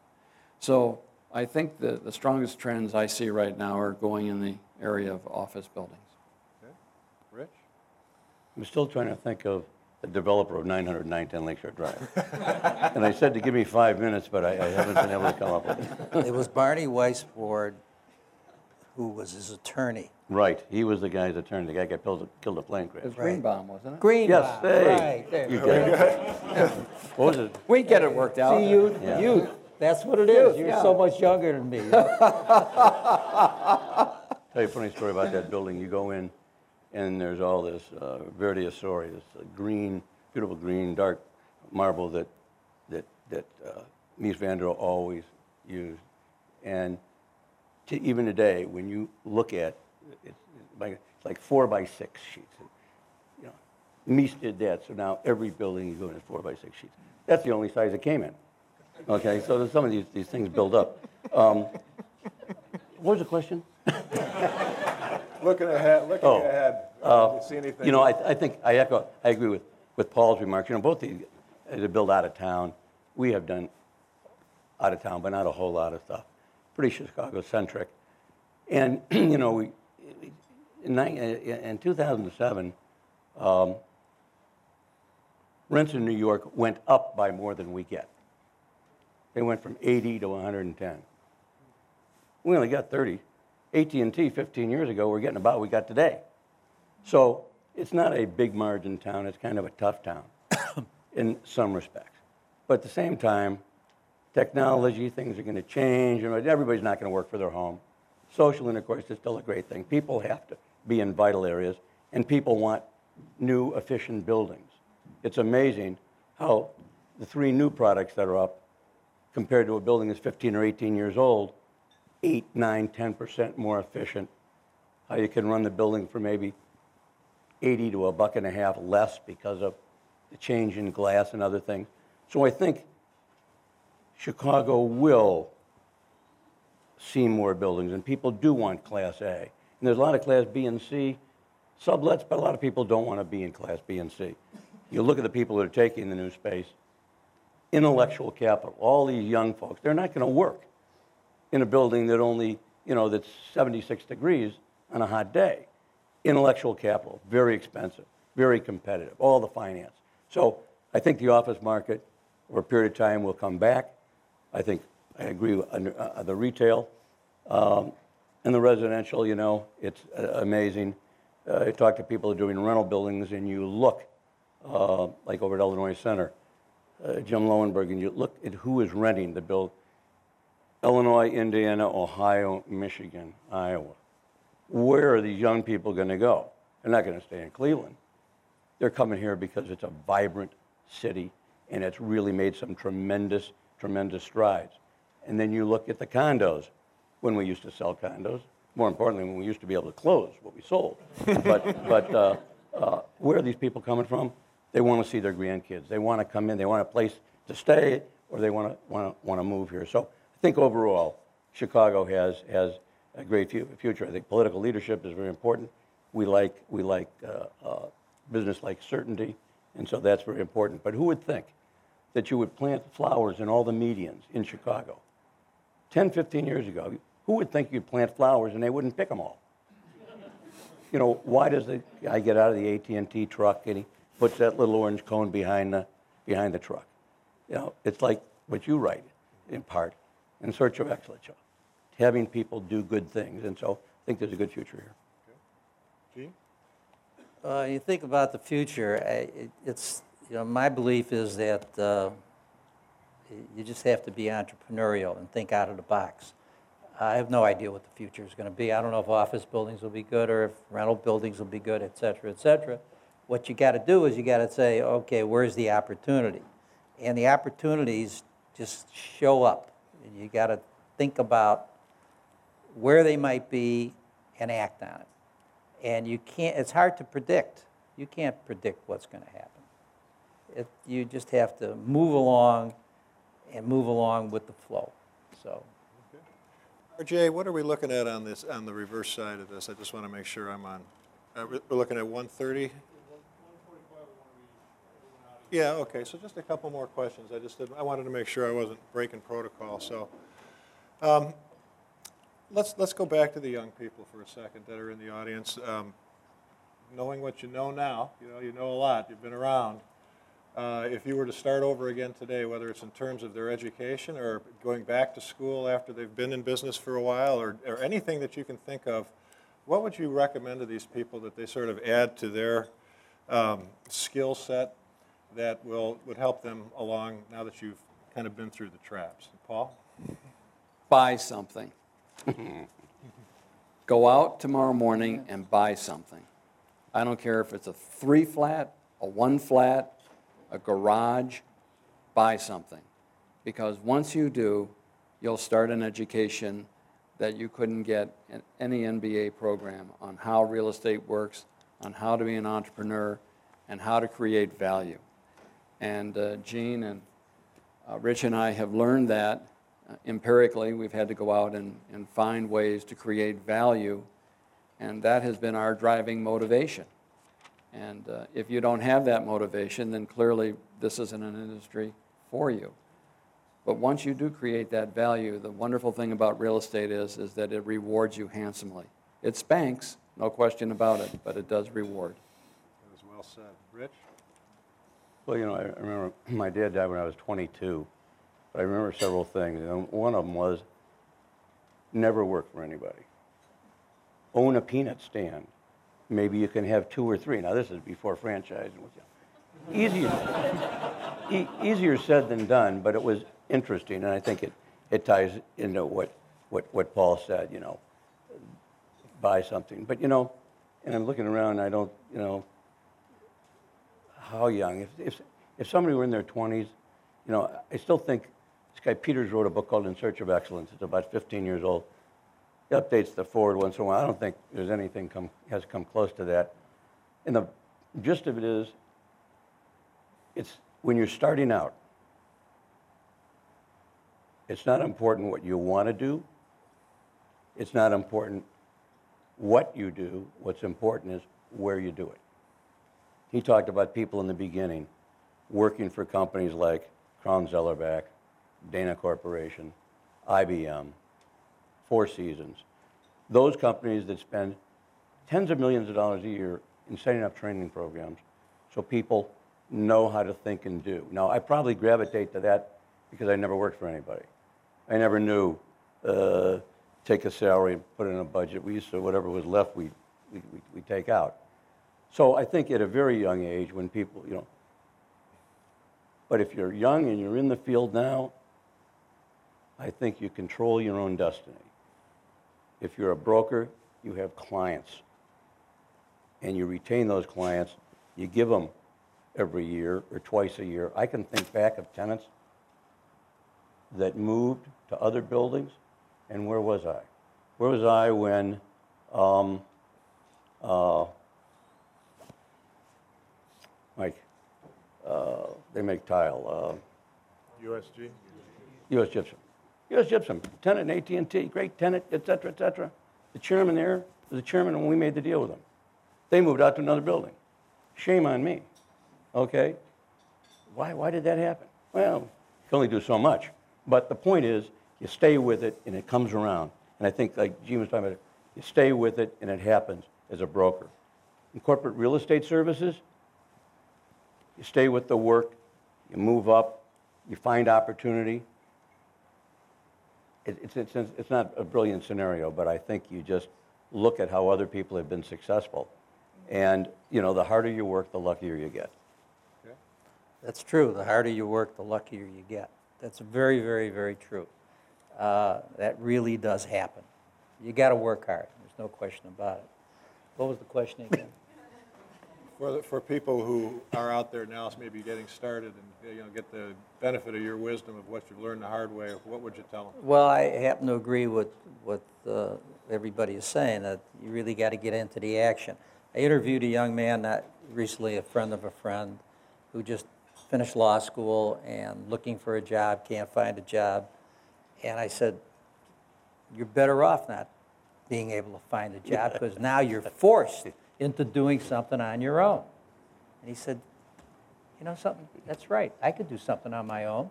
So I think the, the strongest trends I see right now are going in the area of office buildings. Okay. Rich? I'm still trying to think of the developer of 900 910 Lakeshore Drive. and I said to give me five minutes, but I, I haven't been able to come up with it. It was Barney Weissbourd who was his attorney. Right, he was the guy's attorney. The guy got killed, killed a plane crash. It crash. was Greenbaum, wasn't it? Green. Yes, hey. Right, there. You get it. What was it? We get it worked out. See, youth, Yeah. youth, that's what it is. You're yeah. so much younger than me. Tell you a funny story about that building. You go in, and there's all this uh, Verde Asori, this uh, green, beautiful green, dark marble that that that uh, Mies van der Rohe always used. And to, even today, when you look at it's like, it's like four by six sheets. You know, Mies did that, so now every building you go in is four by six sheets. That's the only size it came in. Okay, so there's some of these, these things build up. Um, what was the question? Looking ahead, looking Oh, ahead, uh, you see anything? You know, I, I think, I echo, I agree with, with Paul's remarks. You know, both the, to build out of town, we have done out of town, but not a whole lot of stuff. Pretty Chicago-centric. And, you know, we, in, in 2007, um, rents in New York went up by more than we get. They went from 80 to 110. We only got 30. AT&T 15 years ago, we're getting about what we got today. So it's not a big margin town. It's kind of a tough town in some respects. But at the same time, technology, things are going to change. and everybody's not going to work for their home. Social intercourse is still a great thing. People have to be in vital areas, and people want new, efficient buildings. It's amazing how the three new products that are up, compared to a building that's 15 or 18 years old, 8, 9, 10% more efficient. How you can run the building for maybe 80 to a buck and a half less because of the change in glass and other things. So I think Chicago will see more buildings, and people do want Class A. And there's a lot of Class B and C sublets, but a lot of people don't want to be in Class B and C. You look at the people that are taking the new space, intellectual capital, all these young folks, they're not going to work in a building that only, you know, that's 76 degrees on a hot day. Intellectual capital, very expensive, very competitive, all the finance. So I think the office market over a period of time will come back. I think I agree with uh, uh, the retail. Um, and the residential, you know, it's uh, amazing. Uh, I talk to people who are doing rental buildings, and you look, uh, like over at Illinois Center, uh, Jim Loewenberg, and you look at who is renting the build. Illinois, Indiana, Ohio, Michigan, Iowa. Where are these young people going to go? They're not going to stay in Cleveland. They're coming here because it's a vibrant city and it's really made some tremendous, tremendous strides. And then you look at the condos when we used to sell condos. More importantly, when we used to be able to close what we sold. but but uh, uh, where are these people coming from? They want to see their grandkids. They want to come in. They want a place to stay, or they want to want to want to move here. So I think overall, Chicago has has a great fu- future. I think political leadership is very important. We like we like uh, uh, business like certainty, and so that's very important. But who would think that you would plant flowers in all the medians in Chicago? 10, 15 years ago, who would think you'd plant flowers and they wouldn't pick them all? You know, why does the guy get out of the AT&T truck and he puts that little orange cone behind the, behind the truck? You know, it's like what you write, in part, in search of excellence, having people do good things. And so I think there's a good future here. Gene? Uh, you think about the future, I- it- it's, you know, my belief is that uh, you just have to be entrepreneurial and think out of the box. I have no idea what the future is going to be. I don't know if office buildings will be good or if rental buildings will be good, et cetera, et cetera. What you got to do is you got to say, okay, where's the opportunity? And the opportunities just show up. And you got to think about where they might be and act on it. And you can't, it's hard to predict. You can't predict what's going to happen. It, you just have to move along and move along with the flow. So, RJ, what are we looking at on this, on the reverse side of this? I just want to make sure I'm on. Uh, we- We're looking at 130? Yeah, okay, so just a couple more questions. I just did, I wanted to make sure I wasn't breaking protocol, so. um, Let's, let's go back to the young people for a second that are in the audience. Um, Knowing what you know now, you know, you know a lot, you've been around. Uh, If you were to start over again today, whether it's in terms of their education or going back to school after they've been in business for a while, or, or anything that you can think of, what would you recommend to these people that they sort of add to their um, skill set that will, would help them along now that you've kind of been through the traps? Paul? buy something. Go out tomorrow morning and buy something. I don't care if it's a three flat, a one flat, a garage, buy something. Because once you do, you'll start an education that you couldn't get in any MBA program on how real estate works, on how to be an entrepreneur, and how to create value. And uh, Gene and uh, Rich and I have learned that uh, empirically. We've had to go out and, and find ways to create value, and that has been our driving motivation. And uh, if you don't have that motivation, then clearly this isn't an industry for you. But once you do create that value, the wonderful thing about real estate is, is that it rewards you handsomely. It spanks, no question about it, but it does reward. That was well said. Rich? Well, you know, I remember my dad died when I was 22, but I remember several things. And one of them was never work for anybody. Own a peanut stand. Maybe you can have two or three. Now, this is before franchising. Easier, e- easier said than done, but it was interesting, and I think it, it ties into what, what, what Paul said, you know, buy something. But, you know, and I'm looking around, I don't, you know, how young. If, if, if somebody were in their 20s, you know, I still think this guy Peters wrote a book called In Search of Excellence. It's about 15 years old. He updates the forward once in a while. I don't think there's anything come, has come close to that. And the gist of it is it's when you're starting out, it's not important what you want to do. It's not important what you do. What's important is where you do it. He talked about people in the beginning working for companies like Crown Zellerbach, Dana Corporation, IBM, Four Seasons. Those companies that spend tens of millions of dollars a year in setting up training programs so people know how to think and do. Now, I probably gravitate to that because I never worked for anybody. I never knew uh, take a salary and put it in a budget. We used to, whatever was left, we, we, we, we take out. So I think at a very young age, when people, you know, but if you're young and you're in the field now, I think you control your own destiny. If you're a broker, you have clients. And you retain those clients, you give them every year or twice a year. I can think back of tenants that moved to other buildings, and where was I? Where was I when um, uh, Mike, uh, they make tile, USG? uh, U.S. Gypsum. U.S. Gypsum, tenant in AT&T, great tenant, et cetera, et cetera. The chairman there was the chairman when we made the deal with them. They moved out to another building. Shame on me, okay? Why, why did that happen? Well, you can only do so much. But the point is, you stay with it and it comes around. And I think, like Gene was talking about, you stay with it and it happens as a broker. In corporate real estate services, you stay with the work, you move up, you find opportunity. It- It's, it's, it's not a brilliant scenario, but I think you just look at how other people have been successful. And, you know, the harder you work, the luckier you get. That's true. The harder you work, the luckier you get. That's very, very, very true. Uh, That really does happen. You got to work hard. There's no question about it. What was the question again? For, the- for people who are out there now, maybe getting started and, you know, get the benefit of your wisdom of what you've learned the hard way, what would you tell them? Well, I happen to agree with what uh, everybody is saying, that you really got to get into the action. I interviewed a young man not recently, a friend of a friend, who just finished law school and looking for a job, can't find a job. And I said, you're better off not being able to find a job because now you're forced into doing something on your own. And he said, you know something, that's right, I could do something on my own.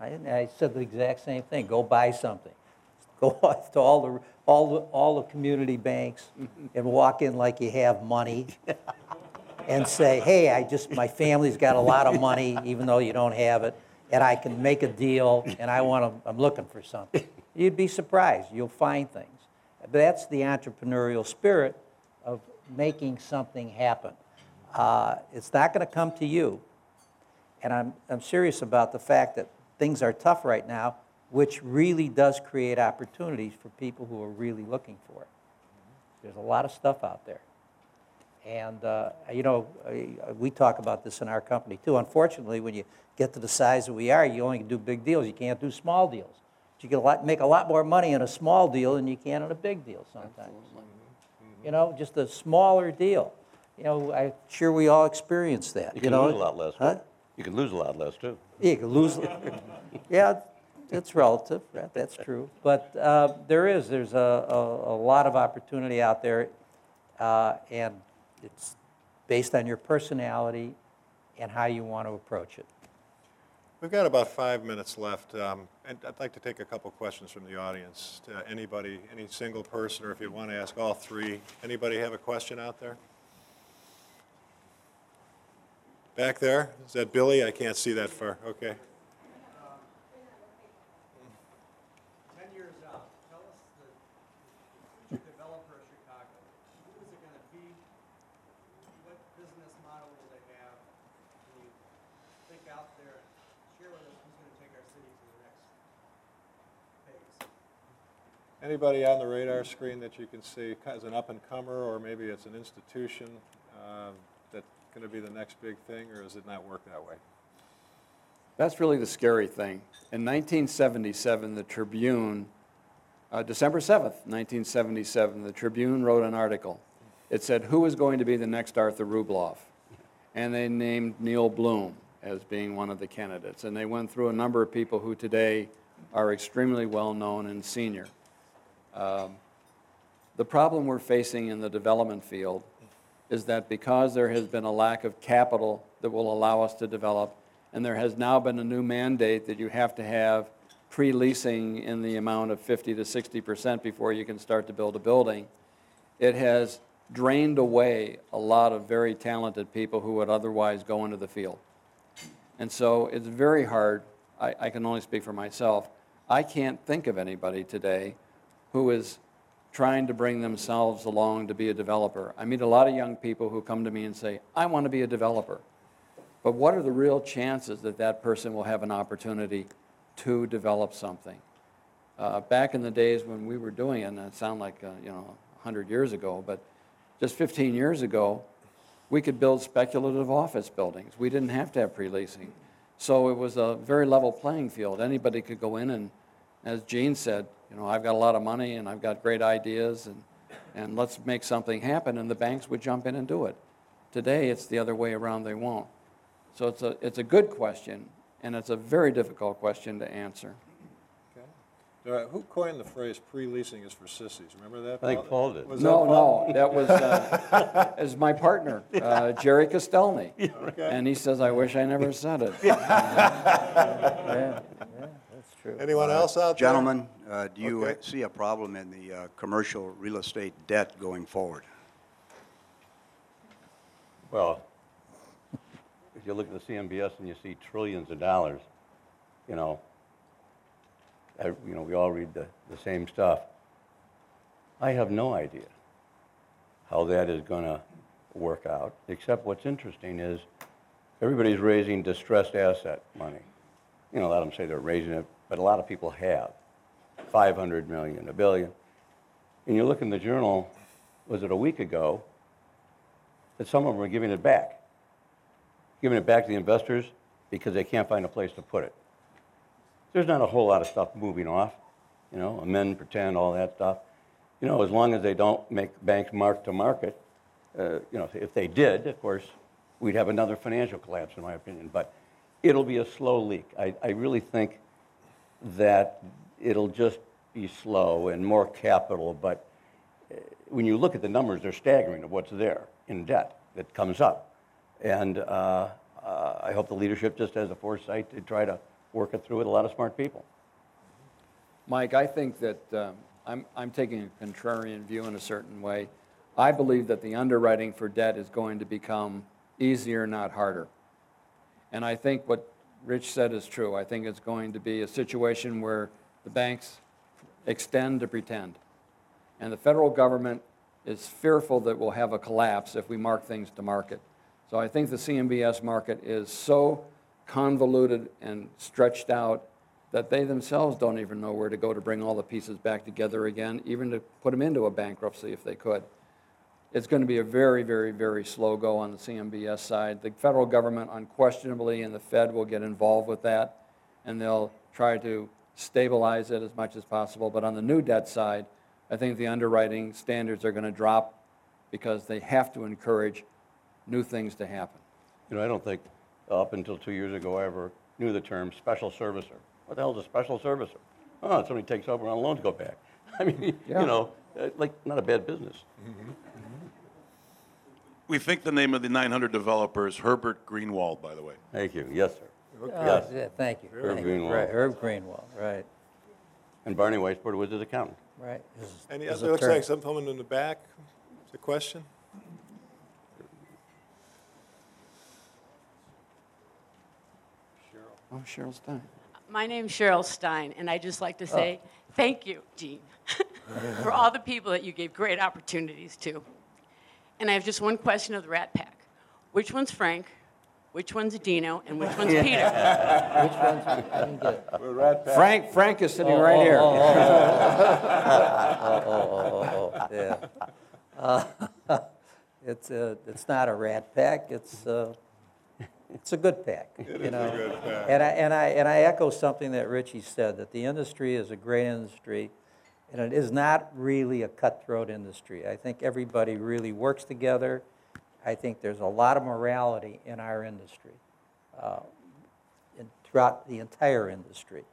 I, I said the exact same thing, go buy something. Go off to all the, all the, all the community banks and walk in like you have money and say, hey, I just, my family's got a lot of money, even though you don't have it, and I can make a deal, and I want to, I'm looking for something. You'd be surprised, you'll find things. That's the entrepreneurial spirit making something happen. Uh, It's not going to come to you, and I'm, I'm serious about the fact that things are tough right now, which really does create opportunities for people who are really looking for it. There's a lot of stuff out there. And, uh, you know, uh, we talk about this in our company too. Unfortunately, when you get to the size that we are, you only can do big deals. You can't do small deals. But you can a lot, make a lot more money in a small deal than you can in a big deal sometimes. You know, just a smaller deal. You know, I'm sure we all experience that. You can know? lose a lot less, Huh? too. You can lose a lot less, too. You can lose, yeah, it's relative, that- that's true. But uh, there is, there's a, a, a lot of opportunity out there, uh, and it's based on your personality and how you want to approach it. We've got about five minutes left, um, and I'd like to take a couple questions from the audience. To Anybody, any single person, or if you want to ask all three, anybody have a question out there? Back there, is that Billy? I can't see that far, okay. Ten years out, tell us the future developer of Chicago. Who is it gonna be? What business model will they have? Can you think out there and share with us who's gonna take our city to the next phase? Anybody on the radar screen that you can see as an up-and-comer, or maybe it's an institution um, that's going to be the next big thing, or does it not work that way? That's really the scary thing. In 1977, the Tribune, uh, December 7th, 1977, the Tribune wrote an article. It said, who is going to be the next Arthur Rubloff? And they named Neil Bluhm. as being one of the candidates. And they went through a number of people who today are extremely well-known and senior. Um, The problem we're facing in the development field is that because there has been a lack of capital that will allow us to develop, and there has now been a new mandate that you have to have pre-leasing in the amount of 50 to 60 percent before you can start to build a building, it has drained away a lot of very talented people who would otherwise go into the field. And so it's very hard, I, I can only speak for myself, I can't think of anybody today who is trying to bring themselves along to be a developer. I meet a lot of young people who come to me and say, I want to be a developer. But what are the real chances that that person will have an opportunity to develop something? Uh, back in the days when we were doing it, and it sounded like, uh, you know, 100 years ago, but just 15 years ago, we could build speculative office buildings. We didn't have to have pre-leasing. So it was a very level playing field. Anybody could go in and, as Gene said, you know, I've got a lot of money and I've got great ideas and, and let's make something happen, and the banks would jump in and do it. Today, it's the other way around, they won't. So it's a, it's a good question, and it's a very difficult question to answer. Uh, Who coined the phrase pre-leasing is for sissies? Remember that? I think Paul did. Was that No, Paul? no, that was, uh, is my partner, uh, Jerry Castelny. And he says, I wish I never said it. Yeah, yeah, that's true. Anyone else out there? Gentlemen, uh, do you uh, Okay. see a problem in the uh, commercial real estate debt going forward? Well, if you look at the CMBS and you see trillions of dollars, you know, I, you know, we all read the, the same stuff. I have no idea how that is going to work out, except what's interesting is everybody's raising distressed asset money. You know, let them say they're raising it, but a lot of people have. 500 million, a billion. And you look in the journal, was it a week ago, that some of them are giving it back. Giving it back to the investors because they can't find a place to put it. There's not a whole lot of stuff moving off, you know, amend, pretend, all that stuff. You know, as long as they don't make banks mark to market, uh, you know, if they did, of course, we'd have another financial collapse, in my opinion. But it'll be a slow leak. I, I really think that it'll just be slow and more capital, but uh, when you look at the numbers, they're staggering of what's there in debt that comes up. And uh, uh, I hope the leadership just has the foresight to try to work it through with a lot of smart people. Mike, I think that um, I'm, I'm taking a contrarian view in a certain way. I believe that the underwriting for debt is going to become easier, not harder. And I think what Rich said is true. I think it's going to be a situation where the banks extend to pretend. And the federal government is fearful that we'll have a collapse if we mark things to market. So I think the CMBS market is so convoluted and stretched out that they themselves don't even know where to go to bring all the pieces back together again, even to put them into a bankruptcy if they could. It's going to be a very, very, very slow go on the CMBS side. The federal government unquestionably and the Fed will get involved with that, and they'll try to stabilize it as much as possible. But on the new debt side, I think the underwriting standards are going to drop because they have to encourage new things to happen. You know, I don't think up until two years ago I ever knew the term special servicer. What the hell is a special servicer? Oh, somebody takes over and loans go back. I mean, Yeah. you know, uh, like not a bad business. We think the name of the 900 developer is Herbert Greenwald, by the way. Thank you. Yes, sir. Oh, Yes. yeah, thank you. Herb thank you. Greenwald. Right, Herb Greenwald, right, And Barney Weissbourd was his accountant. right. His- Any, his it looks attorney. like someone in the back. Is a question? Cheryl. Oh, Cheryl Stein. My name's Cheryl Stein, and I'd just like to oh. say thank you, Gene, for all the people that you gave great opportunities to. And I have just one question of the Rat Pack. Which one's Frank, which one's Dino, and which one's Peter? Which one's, I didn't get it. Frank, Frank is sitting right here. Oh, oh, oh, yeah. Uh, It's a, it's not a rat pack, it's, uh, it's a good pack, you know. And I, and I, and I echo something that Richie said, that the industry is a great industry, and it is not really a cutthroat industry. I think everybody really works together. I think there's a lot of morality in our industry. uh, in- throughout the entire industry.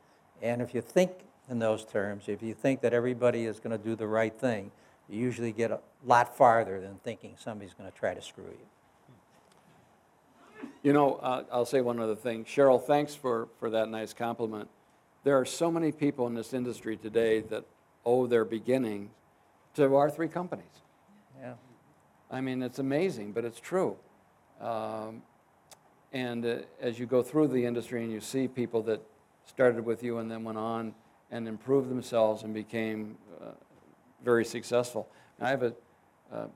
And if you think in those terms, if you think that everybody is going to do the right thing, you usually get a lot farther than thinking somebody's going to try to screw you. You know, uh, I'll say one other thing. Cheryl, thanks for, for that nice compliment. There are so many people in this industry today that owe their beginning to our three companies. Yeah. I mean, it's amazing, but it's true. Um, and uh, as you go through the industry and you see people that started with you and then went on and improved themselves and became uh, very successful. I have a uh,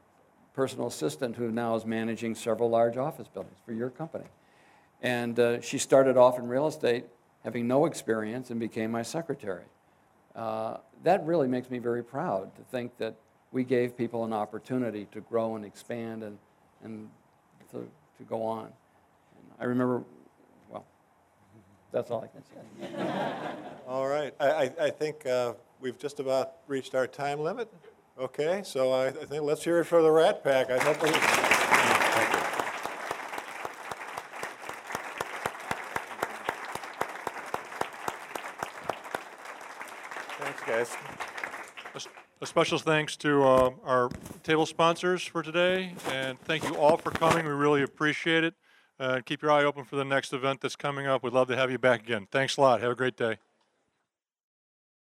personal assistant who now is managing several large office buildings for your company. And uh, she started off in real estate having no experience and became my secretary. Uh, that really makes me very proud to think that we gave people an opportunity to grow and expand and, and to, to go on. And I remember, well, that's all I can say. All right, I, I, think uh, we've just about reached our time limit. Okay, so I, I think, let's hear it for the Rat Pack. I hope we- Thanks, guys. A s- A special thanks to uh, our table sponsors for today, and thank you all for coming. We really appreciate it. Uh, Keep your eye open for the next event that's coming up. We'd love to have you back again. Thanks a lot. Have a great day.